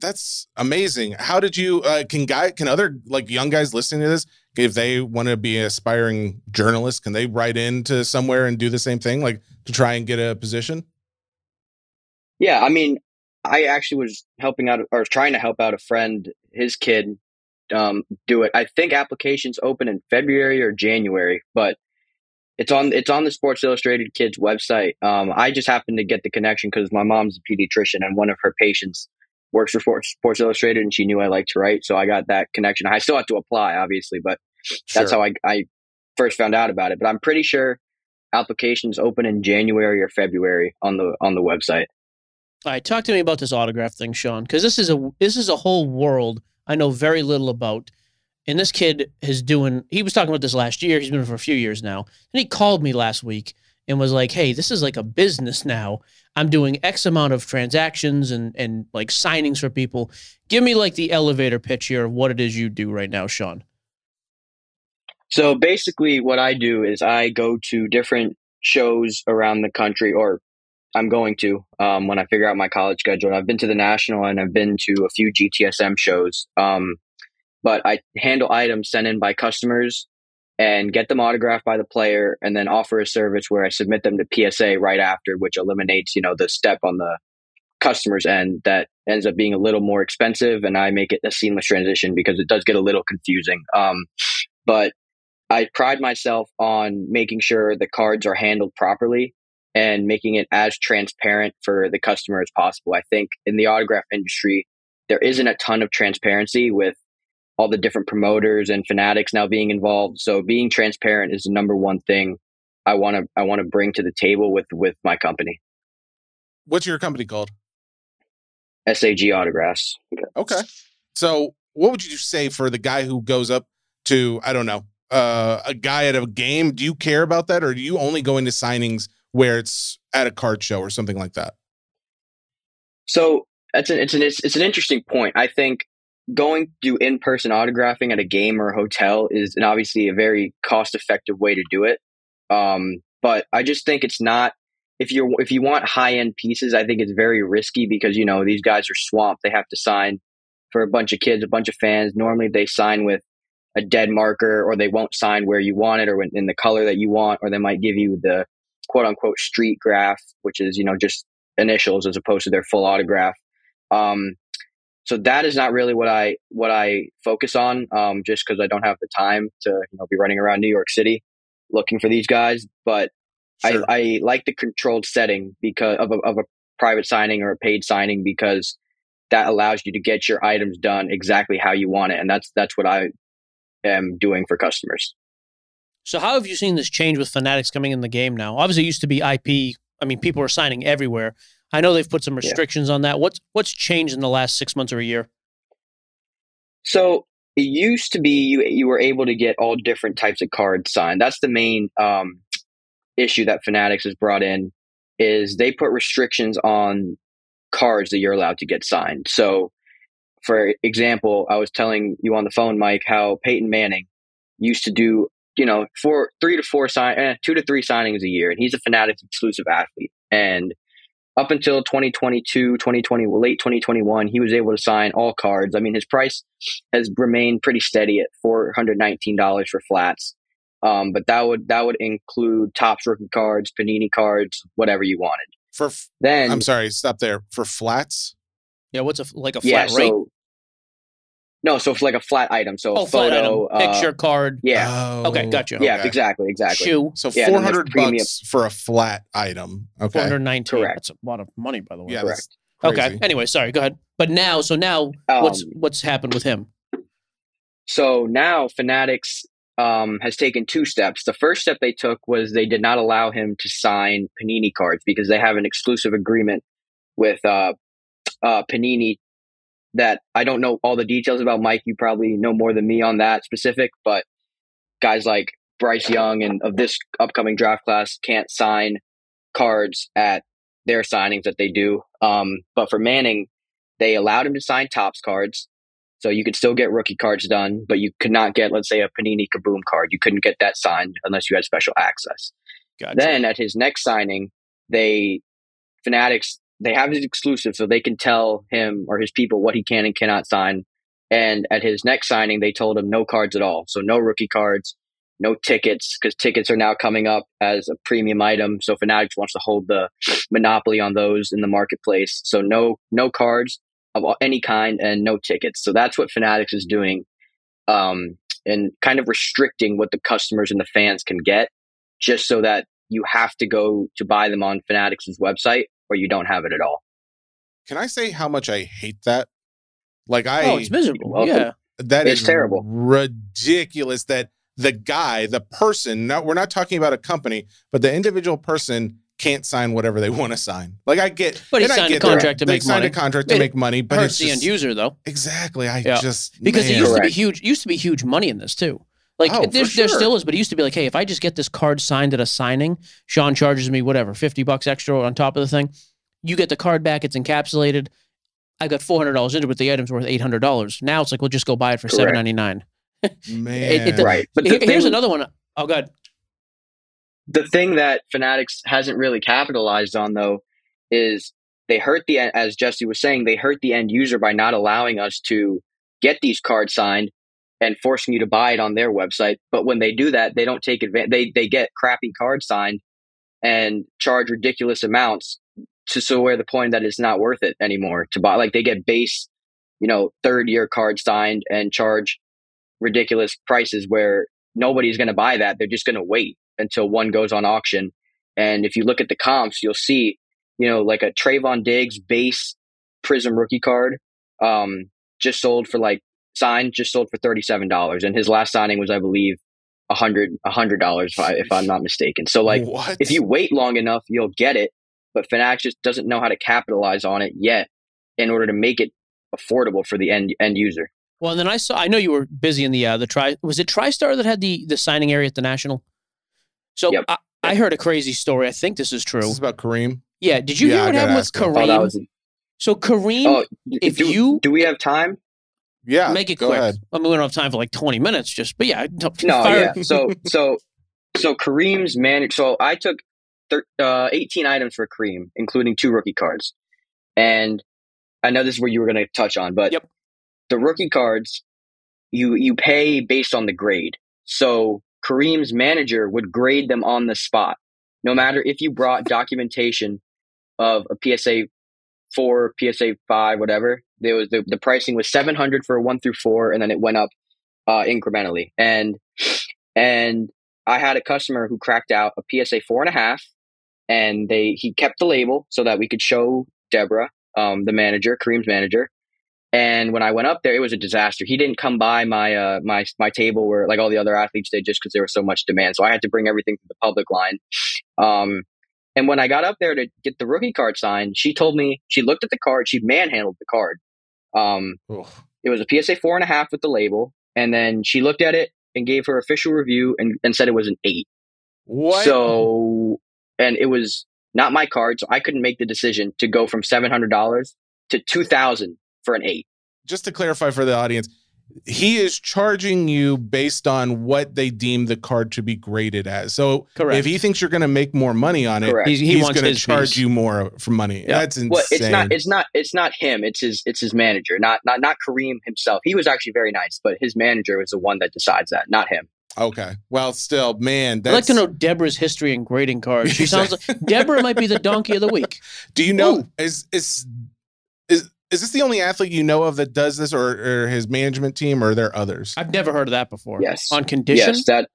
That's amazing. How did you uh, can guy can other like young guys listening to this if they want to be an aspiring journalists can they write into somewhere and do the same thing like to try and get a position? Yeah, I mean, I actually was helping out or trying to help out a friend, his kid um, do it. I think applications open in February or January, but it's on it's on the Sports Illustrated kids website. Um, I just happened to get the connection because my mom's a pediatrician and one of her patients works for Sports, Sports Illustrated, and she knew I liked to write, so I got that connection. I still have to apply, obviously, but that's Sure. how I, I first found out about it. But I'm pretty sure applications open in January or February on the on the website. All right, talk to me about this autograph thing, Shaan, because this is a this is a whole world I know very little about. And this kid is doing. He was talking about this last year. He's been for a few years now. And he called me last week and was like, "Hey, this is like a business now. I'm doing X amount of transactions and and like signings for people. Give me like the elevator pitch here of what it is you do right now, Shaan." So basically, what I do is I go to different shows around the country, or I'm going to um, when I figure out my college schedule. I've been to the national and I've been to a few GTSM shows. Um, but I handle items sent in by customers and get them autographed by the player, and then offer a service where I submit them to PSA right after, which eliminates you know the step on the customer's end that ends up being a little more expensive, and I make it a seamless transition because it does get a little confusing. Um, but I pride myself on making sure the cards are handled properly and making it as transparent for the customer as possible. I think in the autograph industry, there isn't a ton of transparency with all the different promoters and fanatics now being involved. So being transparent is the number one thing I want to I want to bring to the table with with my company, What's your company called? SAG Autographs. Okay. So, what would you say for the guy who goes up to, I don't know, uh, a guy at a game? Do you care about that, or do you only go into signings where it's at a card show or something like that? So that's an, it's an it's, it's an interesting point. I think going to do in person autographing at a game or a hotel is an, obviously a very cost effective way to do it. Um, but I just think it's not if you if you want high end pieces. I think it's very risky because you know these guys are swamped. They have to sign for a bunch of kids, a bunch of fans. Normally they sign with a dead marker, or they won't sign where you want it, or in the color that you want, or they might give you the quote unquote street graph, which is you know just initials as opposed to their full autograph. Um, so that is not really what I what I focus on, um, just because I don't have the time to you know be running around New York City looking for these guys. But Sure. I, I like the controlled setting because of a, of a private signing or a paid signing because that allows you to get your items done exactly how you want it, and that's that's what I am doing for customers. So how have you seen this change with Fanatics coming in the game now? Obviously, it used to be IP. I mean, people are signing everywhere. I know they've put some restrictions on that. What's what's changed in the last six months or a year? So it used to be you you were able to get all different types of cards signed. That's the main um, issue that Fanatics has brought in is they put restrictions on cards that you're allowed to get signed. So, for example, I was telling you on the phone, Mike, how Peyton Manning used to do you know four, three to four sign, eh, two to three signings a year, and he's a Fanatics exclusive athlete. And up until 2022, 2020, late 2021, he was able to sign all cards. I mean, his price has remained pretty steady at $419 for flats. Um, but that would that would include Topps rookie cards, panini cards, whatever you wanted. For f- Then I'm sorry, stop there. For flats, Yeah, what's a like a yeah, flat rate? so no, so for like a flat item, so oh, a flat photo, item, uh, picture, card, yeah, Oh, Okay, gotcha. yeah, okay. exactly, exactly. shoe, So Yeah, and four then there's hundred premium- bucks for a flat item. Okay, hundred nineteen. Correct. That's a lot of money, by the way. yeah, Correct. that's Okay. Anyway, sorry. Go ahead. But now, so now, what's Um, what's happened with him? So now Fanatics um, has taken two steps. The first step they took was they did not allow him to sign Panini cards because they have an exclusive agreement with uh, uh, Panini that I don't know all the details about. Mike, you probably know more than me on that specific, but guys like Bryce Young and of this upcoming draft class can't sign cards at their signings that they do. Um, but for Manning, they allowed him to sign Topps cards. So you could still get rookie cards done, but you could not get, let's say, a Panini Kaboom card. You couldn't get that signed unless you had special access. Gotcha. Then at his next signing, they Fanatics they have it exclusive, so they can tell him or his people what he can and cannot sign. And at his next signing, they told him no cards at all, so no rookie cards, no tickets, because tickets are now coming up as a premium item. So Fanatics wants to hold the monopoly on those in the marketplace. So no no cards of any kind and no tickets. So that's what Fanatics is doing, um, and kind of restricting what the customers and the fans can get, just so that you have to go to buy them on Fanatics' website or you don't have it at all. Can I say how much I hate that? Like I oh, it's miserable. Welcome. Yeah. that It's is terrible. ridiculous that the guy, the person, not we're not talking about a company, but the individual person can't sign whatever they want to sign. Like I get But he and I signed a get that. contract to make signed money. a contract to It make money, but Hurts it's the end user though, Exactly. I Yeah. just because it man. used to be Correct. huge. Used to be huge money in this too. Like Oh, for there, there still is, but it used to be like, hey, if I just get this card signed at a signing, Shaan charges me whatever, fifty bucks extra on top of the thing. You get the card back; it's encapsulated. I got four hundred dollars into it, but the item's worth eight hundred dollars. Now it's like, we'll just go buy it for Correct. seven ninety nine. man. it- Right. But the Here- Here's another one. Oh, God. the thing that Fanatics hasn't really capitalized on though is they hurt the as Jesse was saying they hurt the end user by not allowing us to get these cards signed and forcing you to buy it on their website. But when they do that, they don't take advantage. They they get crappy cards signed and charge ridiculous amounts to so where the point that it's not worth it anymore to buy. Like they get base, you know, third year cards signed and charge ridiculous prices where nobody's going to buy that. They're just going to wait until one goes on auction. And if you look at the comps, you'll see, you know, like a Trevon Diggs base Prism rookie card, um, just sold for like signed, just sold for thirty seven dollars, and his last signing was, I believe, a hundred a hundred dollars, if, I, if I'm not mistaken. So like, what? if you wait long enough, you'll get it. But Fanatics just doesn't know how to capitalize on it yet, in order to make it affordable for the end end user. Well, and then I saw. I know you were busy in the uh, the tri. Was it TriStar that had the the signing area at the National? So Yep. I, I heard a crazy story. I think this is true. this is about Kareem. Yeah. Did you Yeah, hear what happened with. Kareem? Oh, that was. so Kareem, Oh, if do, you- do we have time? Yeah. make it go quick. ahead. I mean, we don't have time for like twenty minutes. Just, but yeah, don't- No, yeah. So so so Kareem's managed. So I took thir- uh, 18 items for Kareem, including two rookie cards, and I know this is where you were going to touch on, but Yep. the rookie cards you you pay based on the grade. So Kareem's manager would grade them on the spot, no matter if you brought documentation of a PSA four, PSA five, whatever. There was the, the pricing was 700 for one through four, and then it went up uh, incrementally. And and I had a customer who cracked out a PSA four and a half, and they he kept the label so that we could show Deborah, um, the manager, Kareem's manager. And when I went up there, it was a disaster. He didn't come by my uh, my my table where like all the other athletes did, just because there was so much demand. So I had to bring everything to the public line. Um, and when I got up there to get the rookie card signed, she told me she looked at the card, she manhandled the card. Um, it was a PSA four and a half with the label, and then she looked at it and gave her official review and, and said it was an eight. What? So, and it was not my card, so I couldn't make the decision to go from seven hundred dollars to two thousand for an eight. just to clarify for the audience, he is charging you based on what they deem the card to be graded as. So Correct. if he thinks you're going to make more money on it, Correct. He's- he he's wants going to charge piece. you more for money. Yeah. That's insane. Well, it's not. It's not. It's not him. It's his. It's his manager. Not not not Kareem himself. He was actually very nice, but his manager was the one that decides that, not him. okay. Well, still, man, I'd like to know Deborah's history in grading cards. She sounds like Deborah might be the donkey of the week. Do you know Ooh. is is is is this the only athlete you know of that does this, or, or his management team, or are there others? I've never heard of that before. Yes. On condition. Yes, that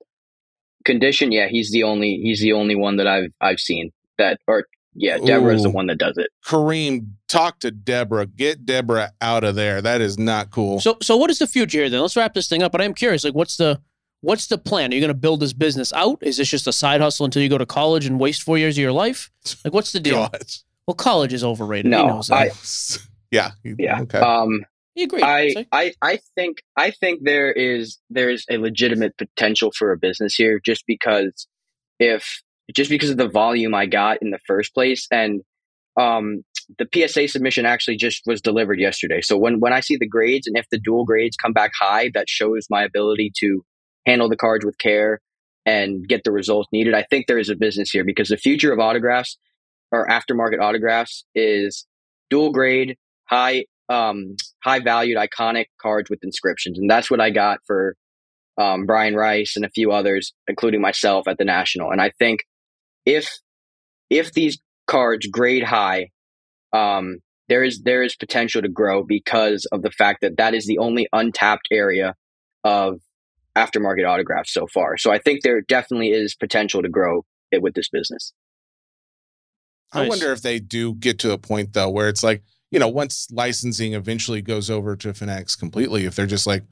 condition. Yeah, he's the only. He's the only one that I've I've seen that. Or yeah, Deborah is the one that does it. Kareem, talk to Deborah. Get Deborah out of there. That is not cool. So so what is the future here then? Let's wrap this thing up. But I'm curious, like what's the what's the plan? Are you gonna build this business out? Is this just a side hustle until you go to college and waste four years of your life? Like what's the deal? God. Well, college is overrated. he No, knows that. I- yeah. Yeah. Okay. Um, you agree. I, See? I I think I think there is there's a legitimate potential for a business here just because if just because of the volume I got in the first place and um the PSA submission actually just was delivered yesterday. So when when I see the grades and if the dual grades come back high, that shows my ability to handle the cards with care and get the results needed. I think there is a business here because the future of autographs or aftermarket autographs is dual grade, high um, high valued, iconic cards with inscriptions, and that's what I got for um, Brian Rice and a few others, including myself at the National. And I think if if these cards grade high, um, there is there is potential to grow because of the fact that that is the only untapped area of aftermarket autographs so far. So I think there definitely is potential to grow it with this business. I wonder if they do get to a point though where it's like, you know, once licensing eventually goes over to Fanatics completely, if they're just like,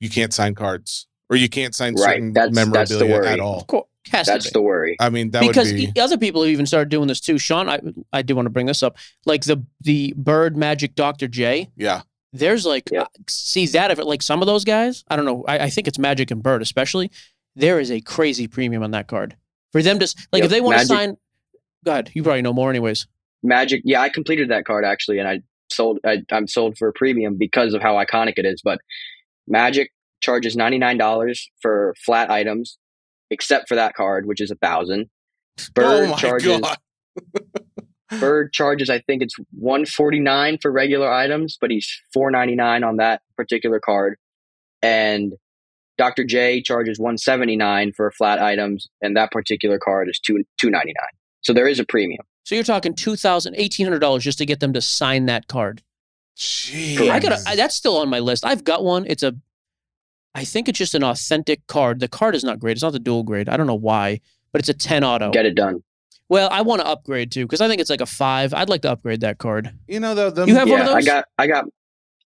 you can't sign cards or you can't sign Right, certain that's- that's the memorabilia worry. at all. Of course, has That's the worry. I mean, that because would be e- other people have even started doing this too. Shaan, I I do want to bring this up. Like the the Bird Magic Dr. J. yeah. There's like Yeah. uh, see that if it like some of those guys. I don't know. I, I think it's Magic and Bird especially. There is a crazy premium on that card for them to s- like Yep, if they want to sign. God. You probably know more anyways. Magic, yeah, I completed that card actually, and I sold. I, I'm sold for a premium because of how iconic it is. But Magic charges ninety nine dollars for flat items, except for that card, which is a thousand. Oh Bird oh charges. Bird charges. I think it's one forty nine for regular items, but he's four ninety nine on that particular card. And Dr. J charges one seventy nine for flat items, and that particular card is two two ninety nine. So there is a premium. So you're talking two thousand, eighteen hundred dollars just to get them to sign that card. Jeez. I got that's still on my list. I've got one. It's a I think it's just an authentic card. The card is not great. It's not the dual grade. I don't know why, but it's a 10 auto. Get it done. Well, I want to upgrade too because I think it's like a 5. I'd like to upgrade that card. You know the, the You have one yeah, of I got, I got,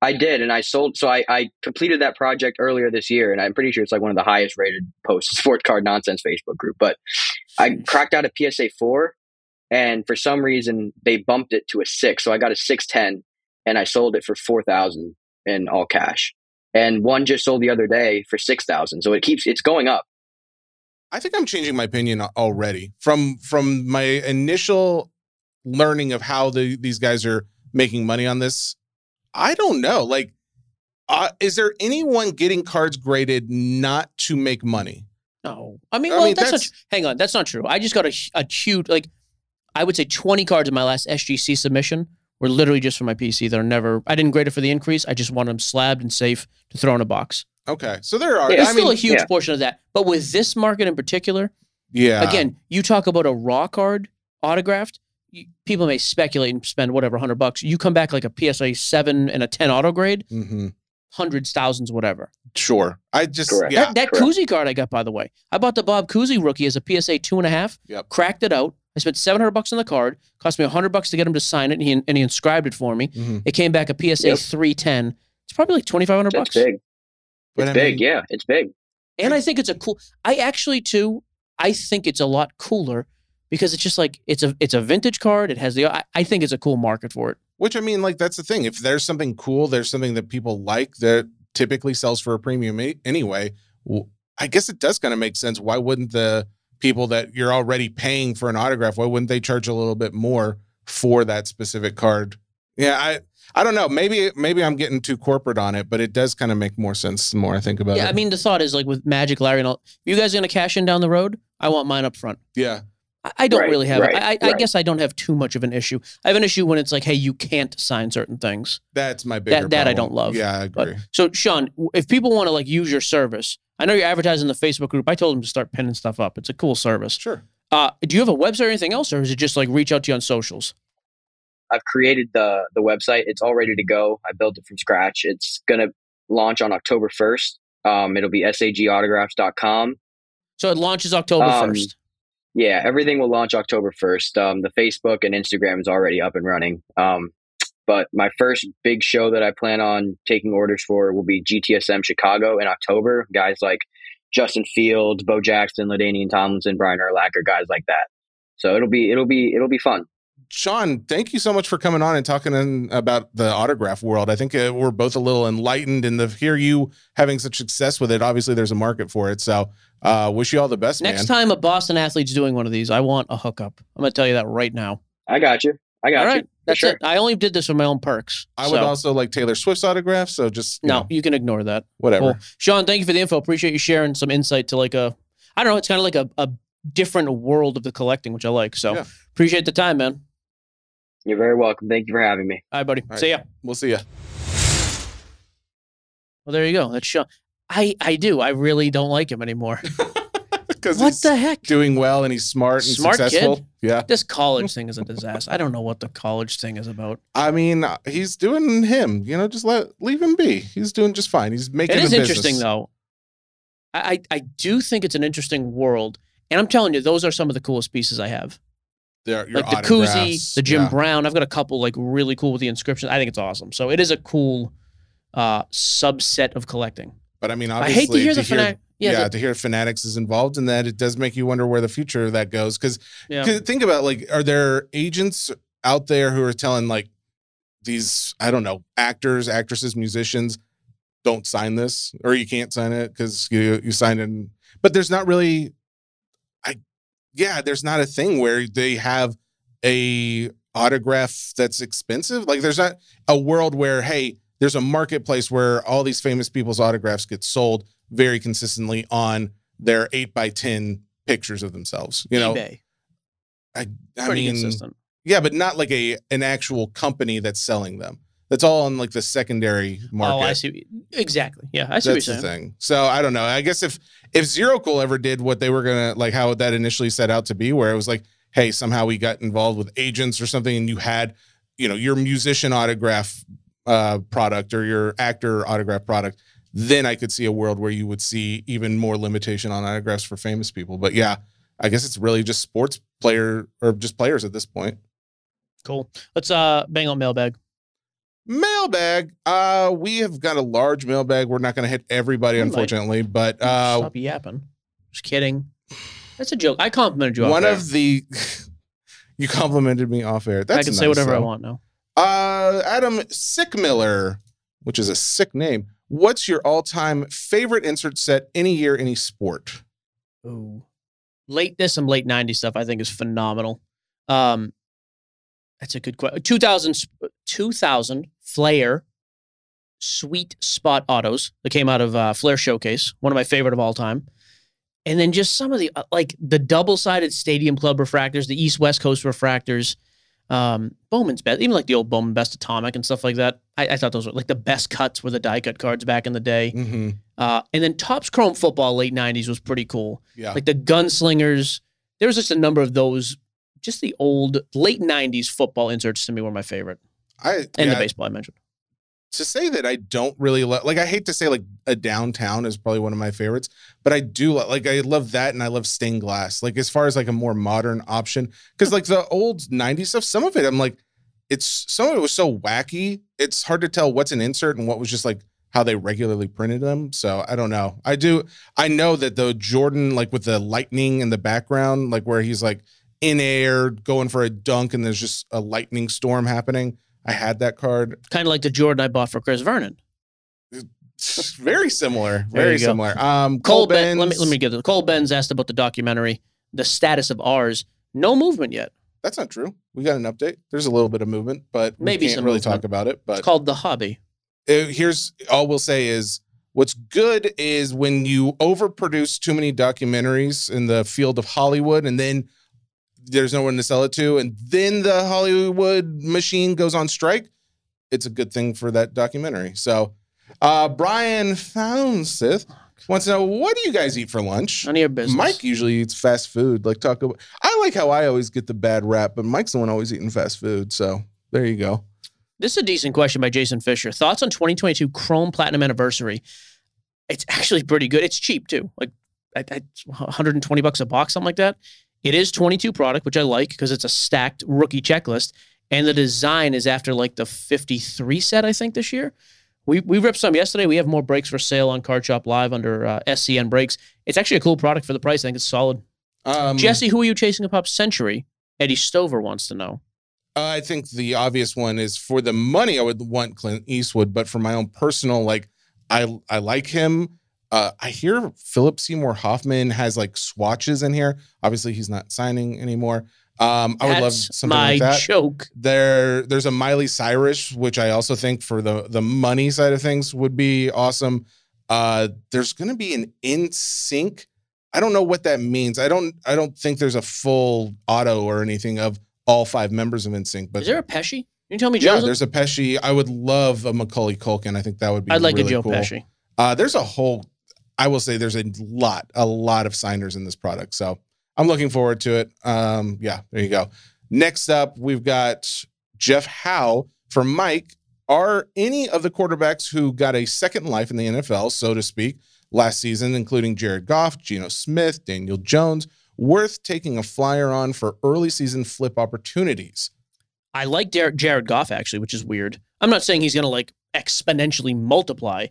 I did, and I sold. So I, I completed that project earlier this year, and I'm pretty sure it's like one of the highest rated posts sports card nonsense Facebook group. But I cracked out a PSA four, and for some reason they bumped it to a six, so I got a six ten, and I sold it for four thousand in all cash. And one just sold the other day for six thousand, so it keeps it's going up. I think I'm changing my opinion already from from my initial learning of how the, these guys are making money on this. I don't know. Like, uh, is there anyone getting cards graded not to make money? No. I mean, I well, mean, that's, that's- not tr- Hang on, that's not true. I just got a, hu- a huge like I would say 20 cards in my last SGC submission were literally just for my PC that are never I didn't grade it for the increase. I just want them slabbed and safe to throw in a box. Okay, so there are. Yeah, There's I still mean, a huge yeah. portion of that. But with this market in particular, yeah. Again, you talk about a raw card autographed. You, people may speculate and spend whatever hundred bucks. You come back like a PSA seven and a ten auto grade, hmm hundreds, thousands, whatever. Sure. I just Correct. yeah. that that correct. Cousy card I got by the way, I bought the Bob Cousy rookie as a PSA two and a half. Yep. Cracked it out. I spent seven hundred bucks on the card. Cost me hundred bucks to get him to sign it, and he and he inscribed it for me. Mhm. It came back a PSA Yep. three ten. It's probably like twenty five hundred bucks. big. But It's I big. mean- yeah, it's big. And I think it's a cool. I actually too. I think it's a lot cooler because it's just like it's a it's a vintage card. It has the. I, I think it's a cool market for it. Which I mean, like that's the thing. If there's something cool, there's something that people like that typically sells for a premium a- anyway. Well, I guess it does kind of make sense. Why wouldn't the people that you're already paying for an autograph, why wouldn't they charge a little bit more for that specific card? Yeah, I I don't know. Maybe maybe I'm getting too corporate on it, but it does kind of make more sense the more I think about Yeah, it. Yeah, I mean the thought is like with Magic, Larry, and all. You guys gonna cash in down the road? I want mine up front. yeah. I, I don't Right, really have. right, I, I, I right. guess I don't have too much of an issue. I have an issue when it's like, hey, you can't sign certain things. That's my bigger that I problem. don't love, Yeah, I But agree. so, Shaan, if people want to like use your service, I know you're advertising the Facebook group. I told them to start pinning stuff up. It's a cool service. sure. Uh, do you have a website or anything else, or is it just like reach out to you on socials? I've created the the website. It's all ready to go. I built it from scratch. It's gonna launch on October first. Um, it'll be sagautographs.com. So it launches October Um, first. Yeah, everything will launch October first. Um, the Facebook and Instagram is already up and running. Um, but my first big show that I plan on taking orders for will be GTSM Chicago in October. Guys like Justin Fields, Bo Jackson, LaDainian Tomlinson, Brian Urlacher, guys like that. So it'll be it'll be it'll be fun. Shaan, thank you so much for coming on and talking in, about the autograph world. I think uh, we're both a little enlightened, and to hear you having such success with it, obviously there's a market for it. So, uh, wish you all the best, Next man. time a Boston athlete's doing one of these, I want a hookup. I'm gonna tell you that right now. I got you. I got All right, you. That's sure. it. I only did this for my own perks. I would also like Taylor Swift's autograph. So just you No, know, you can ignore that. whatever. Cool. Shaan, thank you for the info. Appreciate you sharing some insight to like a, I don't know, it's kind of like a, a different world of the collecting, which I like. So Yeah. appreciate the time, man. You're very welcome. Thank you for having me. All right, buddy. All See ya. We'll see ya. Well, there you go. That's Shaan. I I do. I really don't like him anymore. Because what he's the heck? doing well and he's smart and Smart successful. kid. Yeah. This college thing is a disaster. I don't know what the college thing is about. I mean, he's doing him. You know, just let leave him be. He's doing just fine. He's making. It is a interesting though. I, I I do think it's an interesting world, and I'm telling you, those are some of the coolest pieces I have. Their- your like the Cousy, the Jim yeah. Brown. I've got a couple like really cool with the inscriptions. I think it's awesome. So it is a cool uh subset of collecting. But I mean, I hate to hear the fanatic. Yeah, Yeah, the- to hear Fanatics is involved in that, it does make you wonder where the future of that goes. Because yeah. think about like, are there agents out there who are telling like these, I don't know, actors, actresses, musicians, don't sign this, or you can't sign it because you you signed in. But there's not really, yeah, there's not a thing where they have a autograph that's expensive. Like, there's not a world where hey, there's a marketplace where all these famous people's autographs get sold very consistently on their eight by ten pictures of themselves. You know, eBay. I I mean, consistent. yeah, but not like a an actual company that's selling them. That's all on like the secondary market. Oh, I see. Exactly. Yeah, I see That's what the you're saying. thing. So I don't know. I guess if if Zero Cool ever did what they were gonna like, how that initially set out to be, where it was like, hey, somehow we got involved with agents or something, and you had, you know, your musician autograph uh, product or your actor autograph product, then I could see a world where you would see even more limitation on autographs for famous people. But yeah, I guess it's really just sports player or just players at this point. Cool. Let's uh bang on mailbag. Mailbag. Uh, we have got a large mailbag. We're not going to hit everybody, unfortunately, but uh, Stop yapping. Just kidding. That's a joke. I complimented you. off one air. of the you complimented me off air. That's I can say nice, whatever I want now. Uh, Adam Sickmiller, which is a sick name. What's your all-time favorite insert set any year, any sport? Ooh. Late this and late 90s stuff I think is phenomenal. Um that's a good question. 2000 2000 Flair sweet spot autos that came out of uh, Flair Showcase, one of my favorite of all time. And then just some of the uh, like the double-sided Stadium Club refractors, the East West Coast refractors, um, Bowman's best, even like the old Bowman Best Atomic and stuff like that. I, I thought those were like the best cuts were the die cut cards back in the day. Mm-hmm. Uh, and then Topps Chrome Football late '90s was pretty cool. Yeah. Like the Gunslingers. There was just a number of those. Just the old late '90s football inserts to me were my favorite, I and yeah, the baseball I mentioned. to say that I don't really lo- like. I hate to say like a downtown is probably one of my favorites, but I do lo- like. I love that, and I love stained glass. Like as far as like a more modern option, because like the old '90s stuff, some of it I'm like, it's some of it was so wacky. It's hard to tell what's an insert and what was just like how they regularly printed them. So I don't know. I do. I know that the Jordan like with the lightning in the background, like where he's like in air going for a dunk, and there's just a lightning storm happening. I had that card. Kind of like the Jordan I bought for Chris Vernon. very similar. Very similar. Um, Cole Cole Ben, let me let me get this. Cole Benz asked about the documentary, the status of ours. No movement yet. That's not true. We got an update. There's a little bit of movement, but maybe we can't some really movement. talk about it. But It's called the hobby. uh, here's all we'll say is what's good is when you overproduce too many documentaries in the field of Hollywood, and then there's no one to sell it to, and then the Hollywood machine goes on strike. It's a good thing for that documentary. So, uh, Brian Founseth wants to know what do you guys eat for lunch? None of your business. Mike usually eats fast food, like Taco. I like how I always get the bad rap, but Mike's the one always eating fast food. So there you go. This is a decent question by Jason Fisher. Thoughts on 2022 Chrome Platinum Anniversary? It's actually pretty good. It's cheap too, like I, I, 120 bucks a box, something like that. It is 22 product, which I like because it's a stacked rookie checklist, and the design is after like the 53 set, I think this year. We we ripped some yesterday. We have more breaks for sale on Card Shop Live under uh, SCN breaks. It's actually a cool product for the price. I think it's solid. Um, Jesse, who are you chasing up? Pop Century. Eddie Stover wants to know. I think the obvious one is for the money. I would want Clint Eastwood, but for my own personal, like, I I like him. Uh, I hear Philip Seymour Hoffman has like swatches in here. Obviously, he's not signing anymore. Um, I would love something my like that. joke. There, there's a Miley Cyrus, which I also think for the the money side of things would be awesome. Uh, there's going to be an NSYNC. I don't know what that means. I don't. I don't think there's a full auto or anything of all five members of NSYNC. But Is there a Pesci? Can you tell me Joe. yeah, there's a Pesci. I would love a Macaulay Culkin. I think that would be. I'd like really a Joe cool. Pesci. Uh, there's a whole. I will say there's a lot, a lot of signers in this product. So I'm looking forward to it. Um, yeah, there you go. Next up, we've got Jeff Howe for Mike. Are any of the quarterbacks who got a second life in the NFL, so to speak, last season, including Jared Goff, Geno Smith, Daniel Jones, worth taking a flyer on for early season flip opportunities? I like Jared, Goff actually, which is weird. I'm not saying he's going to like exponentially multiply,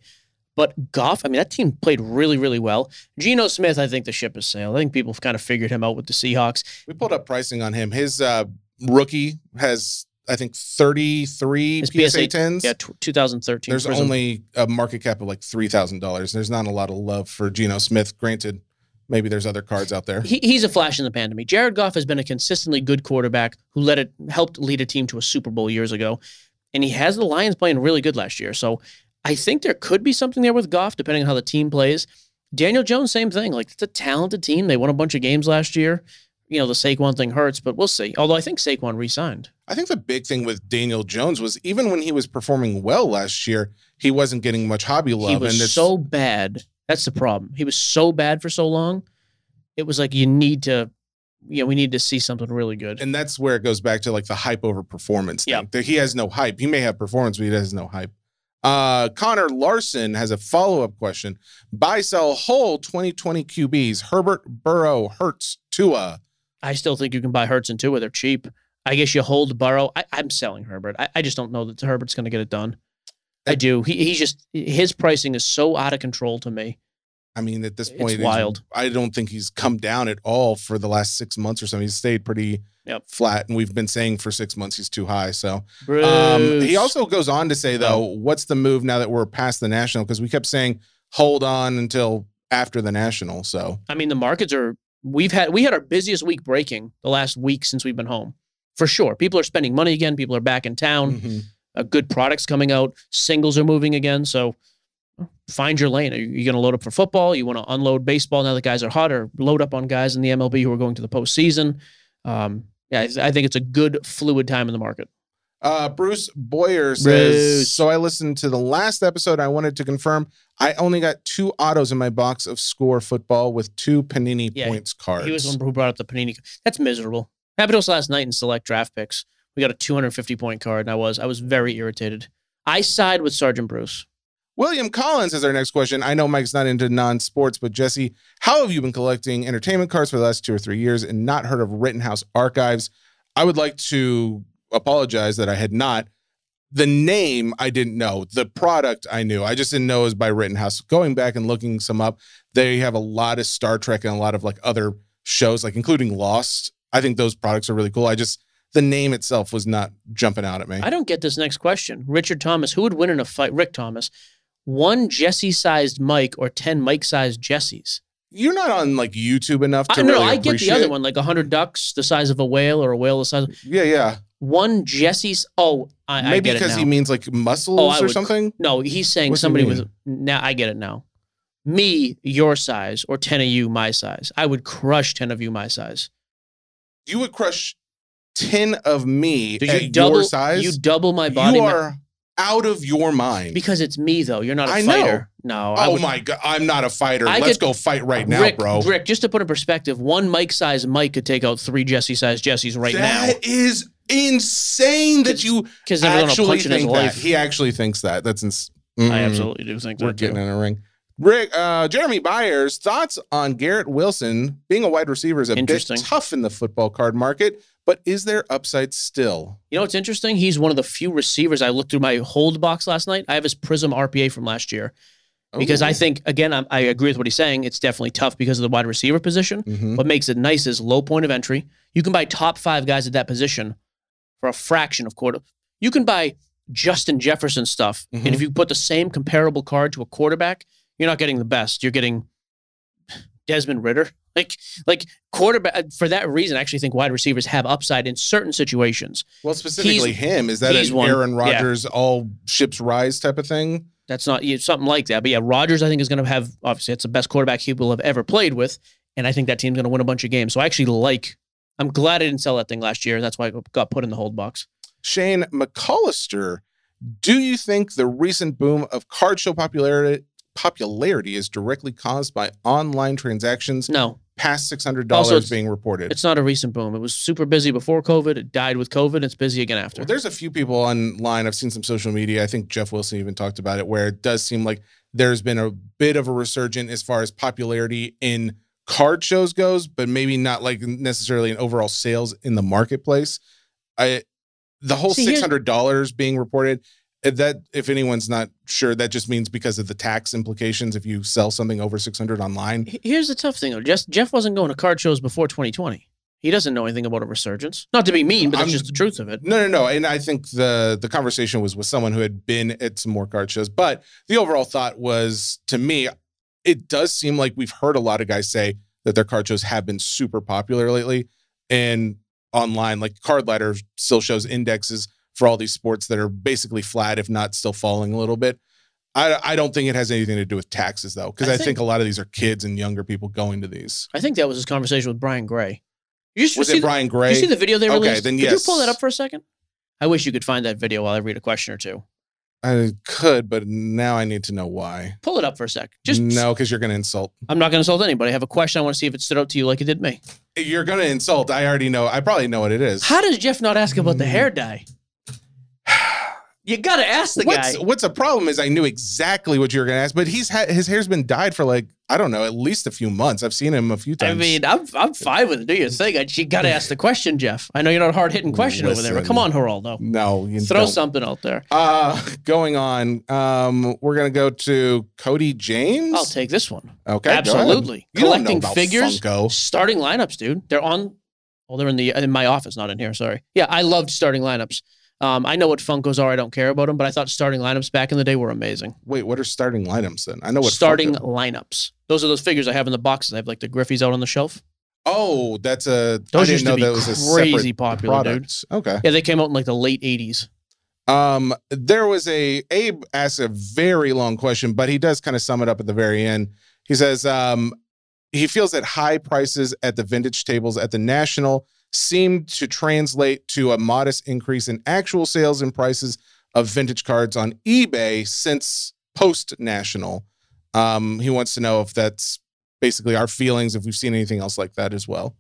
but Goff, I mean, that team played really, really well. Geno Smith, I think the ship has sailed. I think people have kind of figured him out with the Seahawks. We pulled up pricing on him. His uh, rookie has, I think, 33 His PSA, PSA 10s. Yeah, t- 2013. There's Prism. only a market cap of like three thousand dollars. There's not a lot of love for Geno Smith. Granted, maybe there's other cards out there. he, he's a flash in the pan to me. Jared Goff has been a consistently good quarterback who led it helped lead a team to a Super Bowl years ago, and he has the Lions playing really good last year. So I think there could be something there with Goff, depending on how the team plays. Daniel Jones, same thing. Like it's a talented team. They won a bunch of games last year. You know the Saquon thing hurts, but we'll see. Although I think Saquon re-signed. I think the big thing with Daniel Jones was even when he was performing well last year, he wasn't getting much hobby love. he was and so bad. That's the problem. He was so bad for so long. It was like you need to, you know, we need to see something really good. and that's where it goes back to like the hype over performance. Yeah. He has no hype. He may have performance, but he has no hype. Uh, Connor Larson has a follow up question. Buy, sell, hold 2020 QBs Herbert, Burrow, Hurts, Tua. I still think you can buy Hurts and Tua. They're cheap. I guess you hold Burrow. I, I'm selling Herbert. I, I just don't know that Herbert's going to get it done. I do. He, he's just his pricing is so out of control to me. I mean, at this point, he's- wild. I don't think he's come down at all for the last six months or so. He's stayed pretty Yep. flat, and we've been saying for six months he's too high. So um, he also goes on to say, though, what's the move now that we're past the national? Because we kept saying hold on until after the national. So I mean, the markets are. We've had we had our busiest week breaking the last week since we've been home, for sure. People are spending money again. People are back in town. mhm. uh, good products coming out. Singles are moving again. So find your lane. Are you going to load up for football? You want to unload baseball now that guys are hot, or load up on guys in the MLB who are going to the postseason? Um, yeah, I think it's a good fluid time in the market. Uh, Bruce Boyer says, Bruce. So I listened to the last episode. I wanted to confirm I only got two autos in my box of score football with two Panini Yeah, points cards. He was the one who brought up the Panini. That's miserable. Happened to us last night in select draft picks. We got a 250 point card, and I was I was very irritated. I side with Sergeant Bruce. William Collins has our next question. I know Mike's not into non sports, but Jesse, how have you been collecting entertainment cards for the last two or three years and not heard of Rittenhouse Archives? I would like to apologize that I had not. The name I didn't know, the product I knew. I just didn't know it was by Rittenhouse. Going back and looking some up, they have a lot of Star Trek and a lot of like other shows, like including Lost. I think those products are really cool. I just, the name itself was not jumping out at me. I don't get this next question. Richard Thomas, who would win in a fight? Rick Thomas, one Jesse sized Mike or 10 Mike sized Jessies? You're not on like YouTube enough to I, no, really I get the other one, like 100 ducks the size of a whale or a whale the size of Yeah, yeah. one Jesse's. Oh, I, I Maybe get it because he means like muscles Oh, or would- something. no, he's saying What's somebody with. Now I get it now. Me, your size, or 10 of you, my size. I would crush 10 of you, my size. You would crush ten of me Did at you double, your size. You double my body you are out of your mind. because it's me though. You're not a I know. fighter. No. I oh would, my god, I'm not a fighter. I Let's could- go fight right now, Rick, bro. Rick, just to put in perspective, one Mike size Mike could take out three Jesse size Jessies right now. That is insane that you Because they're going to actually think that. He actually thinks that. That's ins- I Mm. absolutely do think We're that too. getting in a ring. Rick, uh, Jeremy Byers, thoughts on Garrett Wilson being a wide receiver is a bit Interesting. tough in the football card market, but is there upside still? You know what's interesting? He's one of the few receivers I looked through my hold box last night. I have his Prism RPA from last year because I think again I'm, I agree with what he's saying. It's definitely tough because of the wide receiver position. Mhm. What makes it nice is low point of entry. You can buy top five guys at that position for a fraction of quarter. You can buy Justin Jefferson stuff, Mhm. and if you put the same comparable card to a quarterback, you're not getting the best. You're getting Desmond Ridder. Like, like quarterback uh, for that reason. I actually think wide receivers have upside in certain situations. Well, specifically him. Is that an one- Aaron yeah. Rodgers all ships rise type of thing? That's not yeah, something like that. But yeah, Rodgers, I think, is going to have obviously it's the best quarterback he will have ever played with, and I think that team's going to win a bunch of games. So I actually like I'm glad I didn't sell that thing last year. That's why I got put in the hold box. Shane McCollister, do you think the recent boom of card show popularity popularity is directly caused by online transactions No, past six hundred dollars being reported? it's not a recent boom. It was super busy before COVID. It died with COVID. It's busy again after. Well, there's a few people online. I've seen some social media. I think Jeff Wilson even talked about it, where it does seem like there's been a bit of a resurgence as far as popularity in card shows goes, but maybe not like necessarily in overall sales in the marketplace. I the whole six hundred dollars being reported. That if anyone's not sure, that just means because of the tax implications if you sell something over six hundred online. Here's the tough thing though. Jeff, Jeff wasn't going to card shows before 2020. He doesn't know anything about a resurgence. Not to be mean, but that's I'm- just the truth of it. No, no, no. And I think the the conversation was with someone who had been at some more card shows. But the overall thought was to me, it does seem like we've heard a lot of guys say that their card shows have been super popular lately. And online, like Card Ladder still shows indexes for all these sports that are basically flat, if not still falling a little bit. I, I don't think it has anything to do with taxes though, because I I, think, think- a lot of these are kids and younger people going to these. I think that was his conversation with Brian Gray. You Was see it Brian Did Gray? you see the video they Okay, released? then Could you pull that up for a second? I wish you could find that video while I read a question or two. I could, but now I need to know why. Pull it up for a sec. Just no, because you're going to insult. I'm not going to insult anybody. I have a question. I want to see if it stood out to you like it did me. You're going to insult. I already know. I probably know what it is. How does Jeff not ask about the Mm. hair dye? You got to ask the what's guy. what's a problem is I knew exactly what you were to ask, but he's had his hair's been dyed for like I don't know at least a few months. I've seen him a few times. I mean, I'm I'm fine with it. Do your thing. I, you got to ask the question, Jeff. I know you're not a hard hitting question over there, but come on, Geraldo. no, you Throw don't. something out there. Uh, going on. Um, we're gonna go to Cody James. I'll take this one. Okay. Absolutely. You don't know Collecting figures, Funko. starting lineups, dude. They're on. Well, they're in the in my office, not in here. Sorry. Yeah, I loved starting lineups. Um, I know what Funkos are. I don't care about them, but I thought starting lineups back in the day were amazing. Wait, what are starting lineups then? I know what starting Funko- lineups. Those are those figures I have in the boxes. I have like the Griffeys out on the shelf. Oh, that's a. Those I used to be that was crazy popular, dude. Okay. Yeah, they came out in like the late '80s. Um, there was a Abe asked a very long question, but he does kind of sum it up at the very end. He says, um, he feels that high prices at the vintage tables at the national seemed to translate to a modest increase in actual sales and prices of vintage cards on eBay since post national. Um, he wants to know if that's basically our feelings, if we've seen anything else like that as well.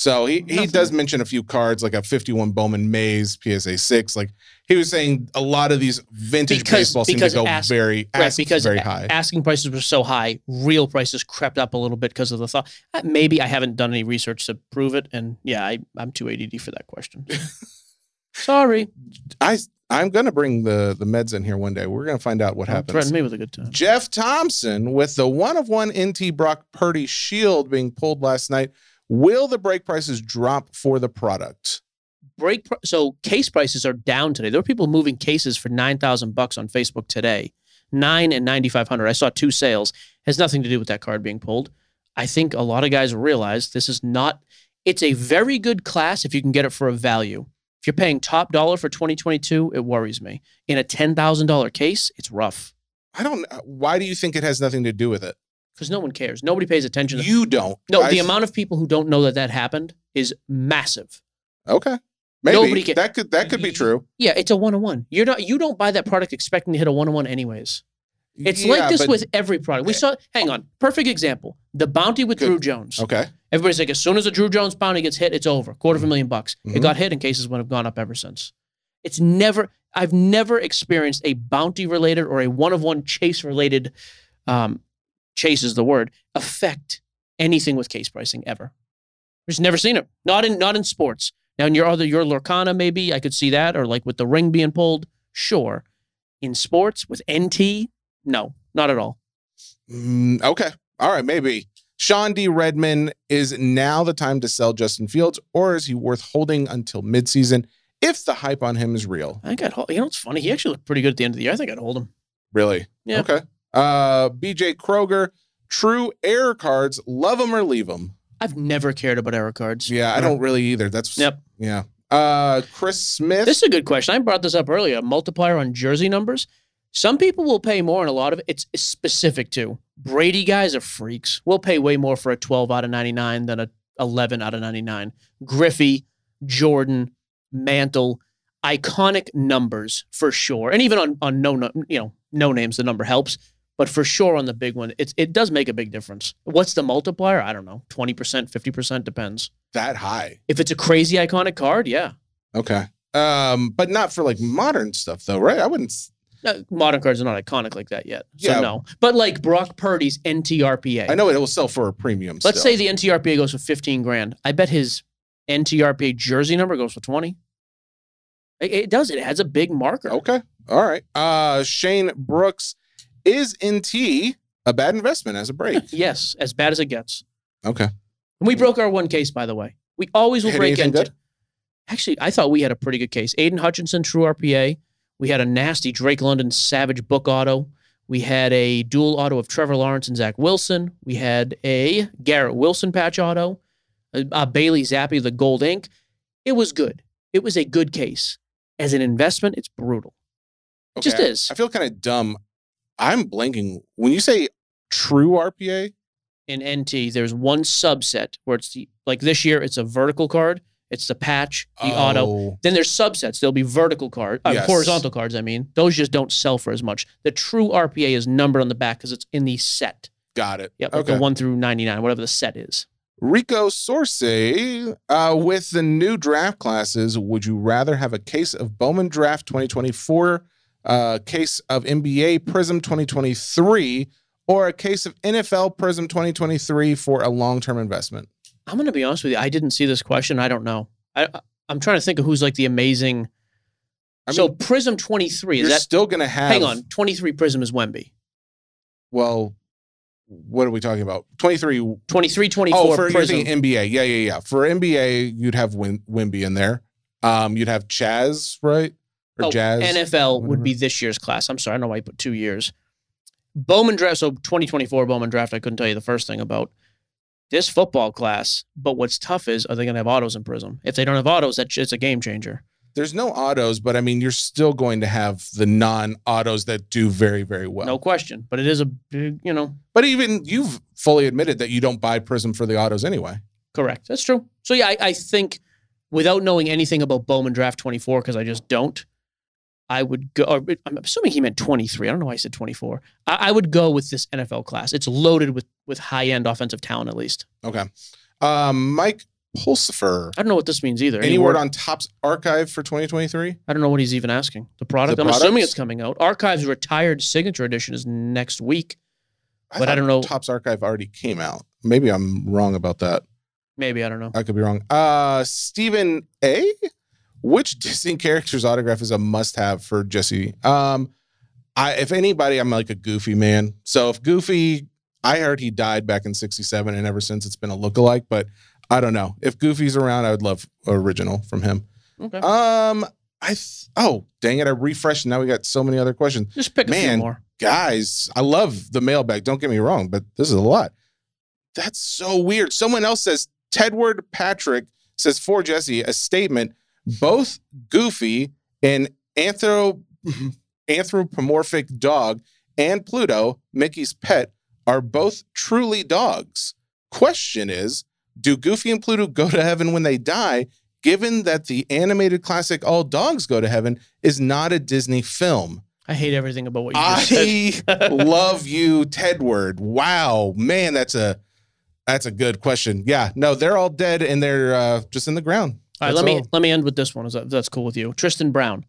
So he, he Nothing. does mention a few cards like a 51 Bowman Mays PSA 6. Like he was saying a lot of these vintage Because- baseball seem to go ask- very, Right, because very high. asking prices were so high, real prices crept up a little bit because of the thought. Uh, Maybe I haven't done any research to prove it, and yeah, I, I'm too ADD for that question. Sorry, I I'm gonna bring the the meds in here one day. We're gonna find out what Don't happens. Threaten me with a good time. Jeff Thompson with the one of one NT Brock Purdy shield being pulled last night. Will the break prices drop for the product? break so case prices are down today. There were people moving cases for nine thousand bucks on Facebook today, nine and ninety five hundred. I saw two sales. Has nothing to do with that card being pulled. I think a lot of guys realize this is not. It's a very good class if you can get it for a value. If you're paying top dollar for 2022, it worries me. In a ten thousand dollar case, it's rough I don't. Uh, why do you think it has nothing to do with it? Because no one cares. Nobody pays attention. to You don't. No, I- the amount of people who don't know that that happened is massive. Okay, maybe Nobody ca- that could that could be true. Yeah, it's a one on one. You're not. You don't buy that product expecting to hit a one on one anyways. It's Yeah, like this but- with every product. We saw. Hang on. Perfect example. The bounty with Good. Druw Jones. Okay, Everybody's like, as soon as a Druw Jones bounty gets hit, it's over. Quarter of a million bucks. Mhm. It got hit, and cases would have gone up ever since. It's never. I've never experienced a bounty related or a one of one chase related. Um, chase is the word. Affect anything with case pricing ever. Just never seen it. Not in not in sports. Now in your other your Lorcana maybe I could see that, or like with the ring being pulled. Sure. In sports with NT, no, not at all. Mm, okay, all right, maybe. Sean D. Redman is now the time to sell Justin Fields, or is he worth holding until midseason if the hype on him is real? I think I'd hold. You know, it's funny. He actually looked pretty good at the end of the year. I think I'd hold him. Really? Yeah. Okay. Uh, BJ Kroger, true error cards, love them or leave them. I've never cared about error cards. Yeah, I don't really either. That's Yep. Yeah. Uh, Chris Smith. This is a good question. I brought this up earlier. Multiplier on jersey numbers. Some people will pay more, and a lot of it it's, it's specific to Brady guys are freaks. We'll pay way more for a 12 out of 99 than a, 11 out of 99. Griffey, Jordan, Mantle, iconic numbers for sure. And even on on no no- you know no names, the number helps. But for sure on the big one, it it does make a big difference. What's the multiplier? I don't know, twenty percent, fifty percent depends. That high. If it's a crazy iconic card, yeah. Okay. Um, but not for like modern stuff though, right? I wouldn't. Uh, modern cards are not iconic like that yet, so Yeah. no. But like Brock Purdy's NTRPA. I know it will sell for a premium. Let's still. say the NTRPA goes for fifteen grand. I bet his NTRPA jersey number goes for twenty. It, it does. It has a big marker. Okay. All right. Uh, Shane Brooks is NT a bad investment as a break? Yes, as bad as it gets. Okay. And we broke our one case, by the way. We always will Hit break anything into. good? Actually, I thought we had a pretty good case. Aidan Hutchinson, true RPA. We had a nasty Drake London Savage book auto. We had a dual auto of Trevor Lawrence and Zach Wilson. We had a Garrett Wilson patch auto, a, a Bailey Zappe, the gold ink. It was good. It was a good case. As an investment, it's brutal. It just is. I feel kind of dumb. I'm blanking. When you say true RPA, in NT, there's one subset where it's the like this year it's a vertical card, it's the patch, the auto. Oh, Then there's subsets. There'll be vertical cards, uh, Yes. horizontal cards. I mean, those just don't sell for as much. The true RPA is numbered on the back because it's in the set. Got it. Yep, like Okay. the one through ninety nine, whatever the set is. Rico Sorsay, uh, with the new draft classes, would you rather have a case of Bowman Draft 2024, a case of NBA Prism 2023, or a case of NFL Prism 2023 for a long term investment? I'm gonna be honest with you. I didn't see this question. I don't know. I I'm trying to think of who's like the amazing. I so Prism 23 is that? still going to have. hang on, 23 Prism is Wemby. Well, what are we talking about? 23. 23, 24 Oh, for Prism. NBA. Yeah, yeah, yeah. For NBA, you'd have Wim- Wemby in there. Um, you'd have Chaz, right? Or Oh, Jazz. NFL would be this year's class. I'm sorry, I don't know why you put two years. Bowman draft, so 2024 Bowman draft, I couldn't tell you the first thing about this football class. But what's tough is, are they going to have autos in Prism? If they don't have autos, that's it's a game changer. There's no autos, but I mean, you're still going to have the non-autos that do very, very well. no question. But it is a big, you know, But even you've fully admitted that you don't buy Prism for the autos anyway. correct. That's true. So yeah, I, I think without knowing anything about Bowman draft 24, because I just don't, I would go. Or I'm assuming he meant 23. I don't know why I said 24. I, I would go with this NFL class. It's loaded with with high end offensive talent, at least. Okay. Um, Mike Pulsifer. I don't know what this means either. Any word on Topps archive for 2023? I don't know what he's even asking. The product. The I'm assuming it's coming out. Archives retired signature edition is next week. But I don't know- Topps archive already came out. Maybe I'm wrong about that. Maybe I don't know. I could be wrong. Uh, Stephen A. Which Disney character's autograph is a must-have for Jesse? Um, I if anybody, I'm like a Goofy man. So if Goofy, I heard he died back in '67, and ever since it's been a lookalike. But I don't know if Goofy's around. I would love original from him. Okay. Um, I th- oh dang it, I refreshed. Now we got so many other questions Just pick a few man. more. guys, I love the mailbag. Don't get me wrong, but this is a lot. That's so weird. Someone else says Tedward Patrick says for Jesse a statement. Both Goofy and anthro- anthropomorphic dog and Pluto, Mickey's pet, are both truly dogs. Question is, do Goofy and Pluto go to heaven when they die? Given that the animated classic All Dogs Go to Heaven is not a Disney film. I hate everything about what you just said. I love you, Tedward. Wow, man, that's a that's a good question. Yeah, no, they're all dead and they're uh, just in the ground. All right, let me all. let me end with this one. Is that that's cool with you? Tristan Brown.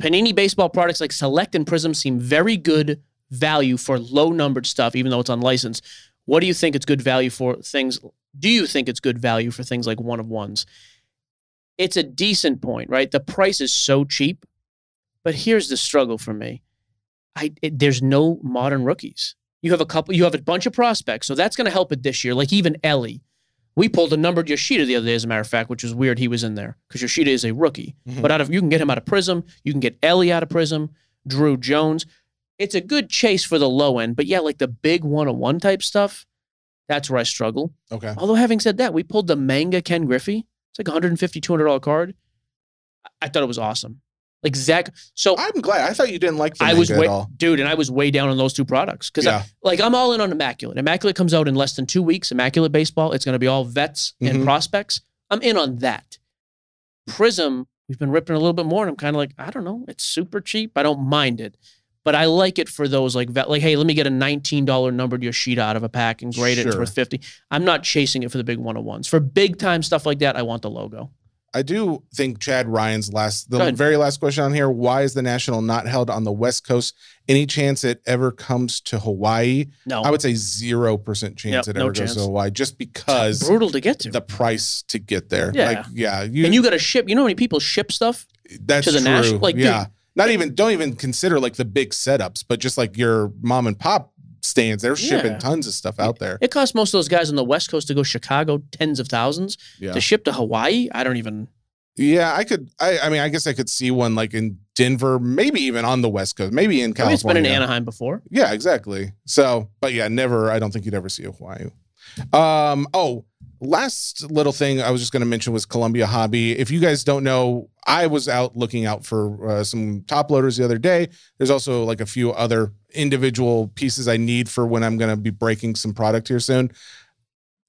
Panini baseball products like Select and Prism seem very good value for low numbered stuff, even though it's unlicensed. What do you think it's good value for things? Do you think it's good value for things like one of ones? It's a decent point, right? The price is so cheap, but here's the struggle for me. I it, there's no modern rookies. You have a couple. You have a bunch of prospects, so that's going to help it this year. Like even Elly, we pulled a numbered Yoshida the other day, as a matter of fact, which is weird. He was in there because Yoshida is a rookie. Mhm. But out of you can get him out of Prism, you can get Elly out of Prism, Druw Jones. It's a good chase for the low end, but yeah, like the big one on one type stuff, that's where I struggle. Okay. Although having said that, we pulled the manga Ken Griffey. It's like 150 200 dollar card. I- I thought it was awesome. Like Zach. So I'm glad. I thought you didn't like the I was way, dude, and I was way down on those two products because Yeah. like I'm all in on Immaculate. Immaculate comes out in less than two weeks. Immaculate baseball. It's going to be all vets and Mhm. prospects. I'm in on that. Prism, we've been ripping a little bit more, and I'm kind of like, I don't know, it's super cheap. I don't mind it, but I like it for those like vet. Like, hey, let me get a $19 numbered Yoshida out of a pack and grade it. It's worth 50. I'm not chasing it for the big one on ones. For big time stuff like that, I want the logo. I do think Chad Ryan's last, the very last question on here. Why is the national not held on the West Coast? Any chance it ever comes to Hawaii? No, I would say zero percent chance Yep, it no ever goes to Hawaii, just It's because brutal to get to. the price to get there. Yeah. Like, yeah, you, and you got to ship. You know how many people ship stuff? that's to the true. national- like, dude- yeah, not even don't even consider like the big setups, but just like your mom and pop stands. They're shipping Yeah. tons of stuff out there. It costs most of those guys on the West Coast to go Chicago tens of thousands. Yeah. To ship to Hawaii, I don't even. Yeah, I could. I, I mean, I guess I could see one like in Denver, maybe even on the West Coast, maybe in California. it's been in Anaheim before. Yeah, exactly. So, but yeah, never. I don't think you'd ever see a Hawaii. Um. Oh, last little thing I was just going to mention was Columbia Hobby. If you guys don't know, I was out looking out for uh, some top loaders the other day. There's also like a few other individual pieces I need for when I'm going to be breaking some product here soon.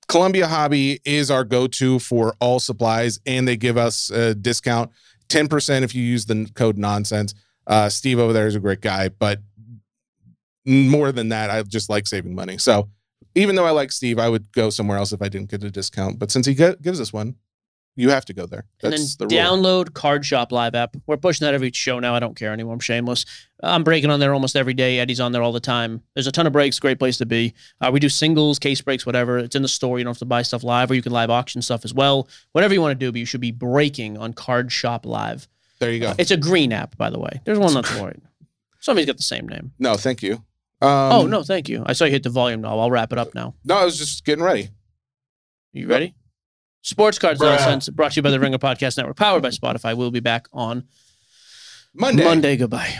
Columbia Hobby is our go-to for all supplies, and they give us a discount, ten percent if you use the code nonsense. Uh, Steve over there is a great guy, but more than that, I just like saving money. So even though I like Steve, I would go somewhere else if I didn't get a discount. But since he gives us one, you have to go there. And then the rule. download Card Shop Live app. We're pushing that every show now. I don't care anymore. I'm shameless. I'm breaking on there almost every day. Eddie's on there all the time. There's a ton of breaks. Great place to be. Uh, we do singles, case breaks, whatever. It's in the store. You don't have to buy stuff live, or you can live auction stuff as well. Whatever you want to do, but you should be breaking on Card Shop Live. There you go. It's a green app, by the way. There's one that's white. Somebody's got the same name. No, thank you. Um, oh no, thank you. I saw you hit the volume knob. I'll wrap it up now. no, I was just getting ready. You ready? Sports Cards Nonsense, brought to you by the Ringer Podcast Network, powered by Spotify. We'll be back on Monday. Monday. Goodbye.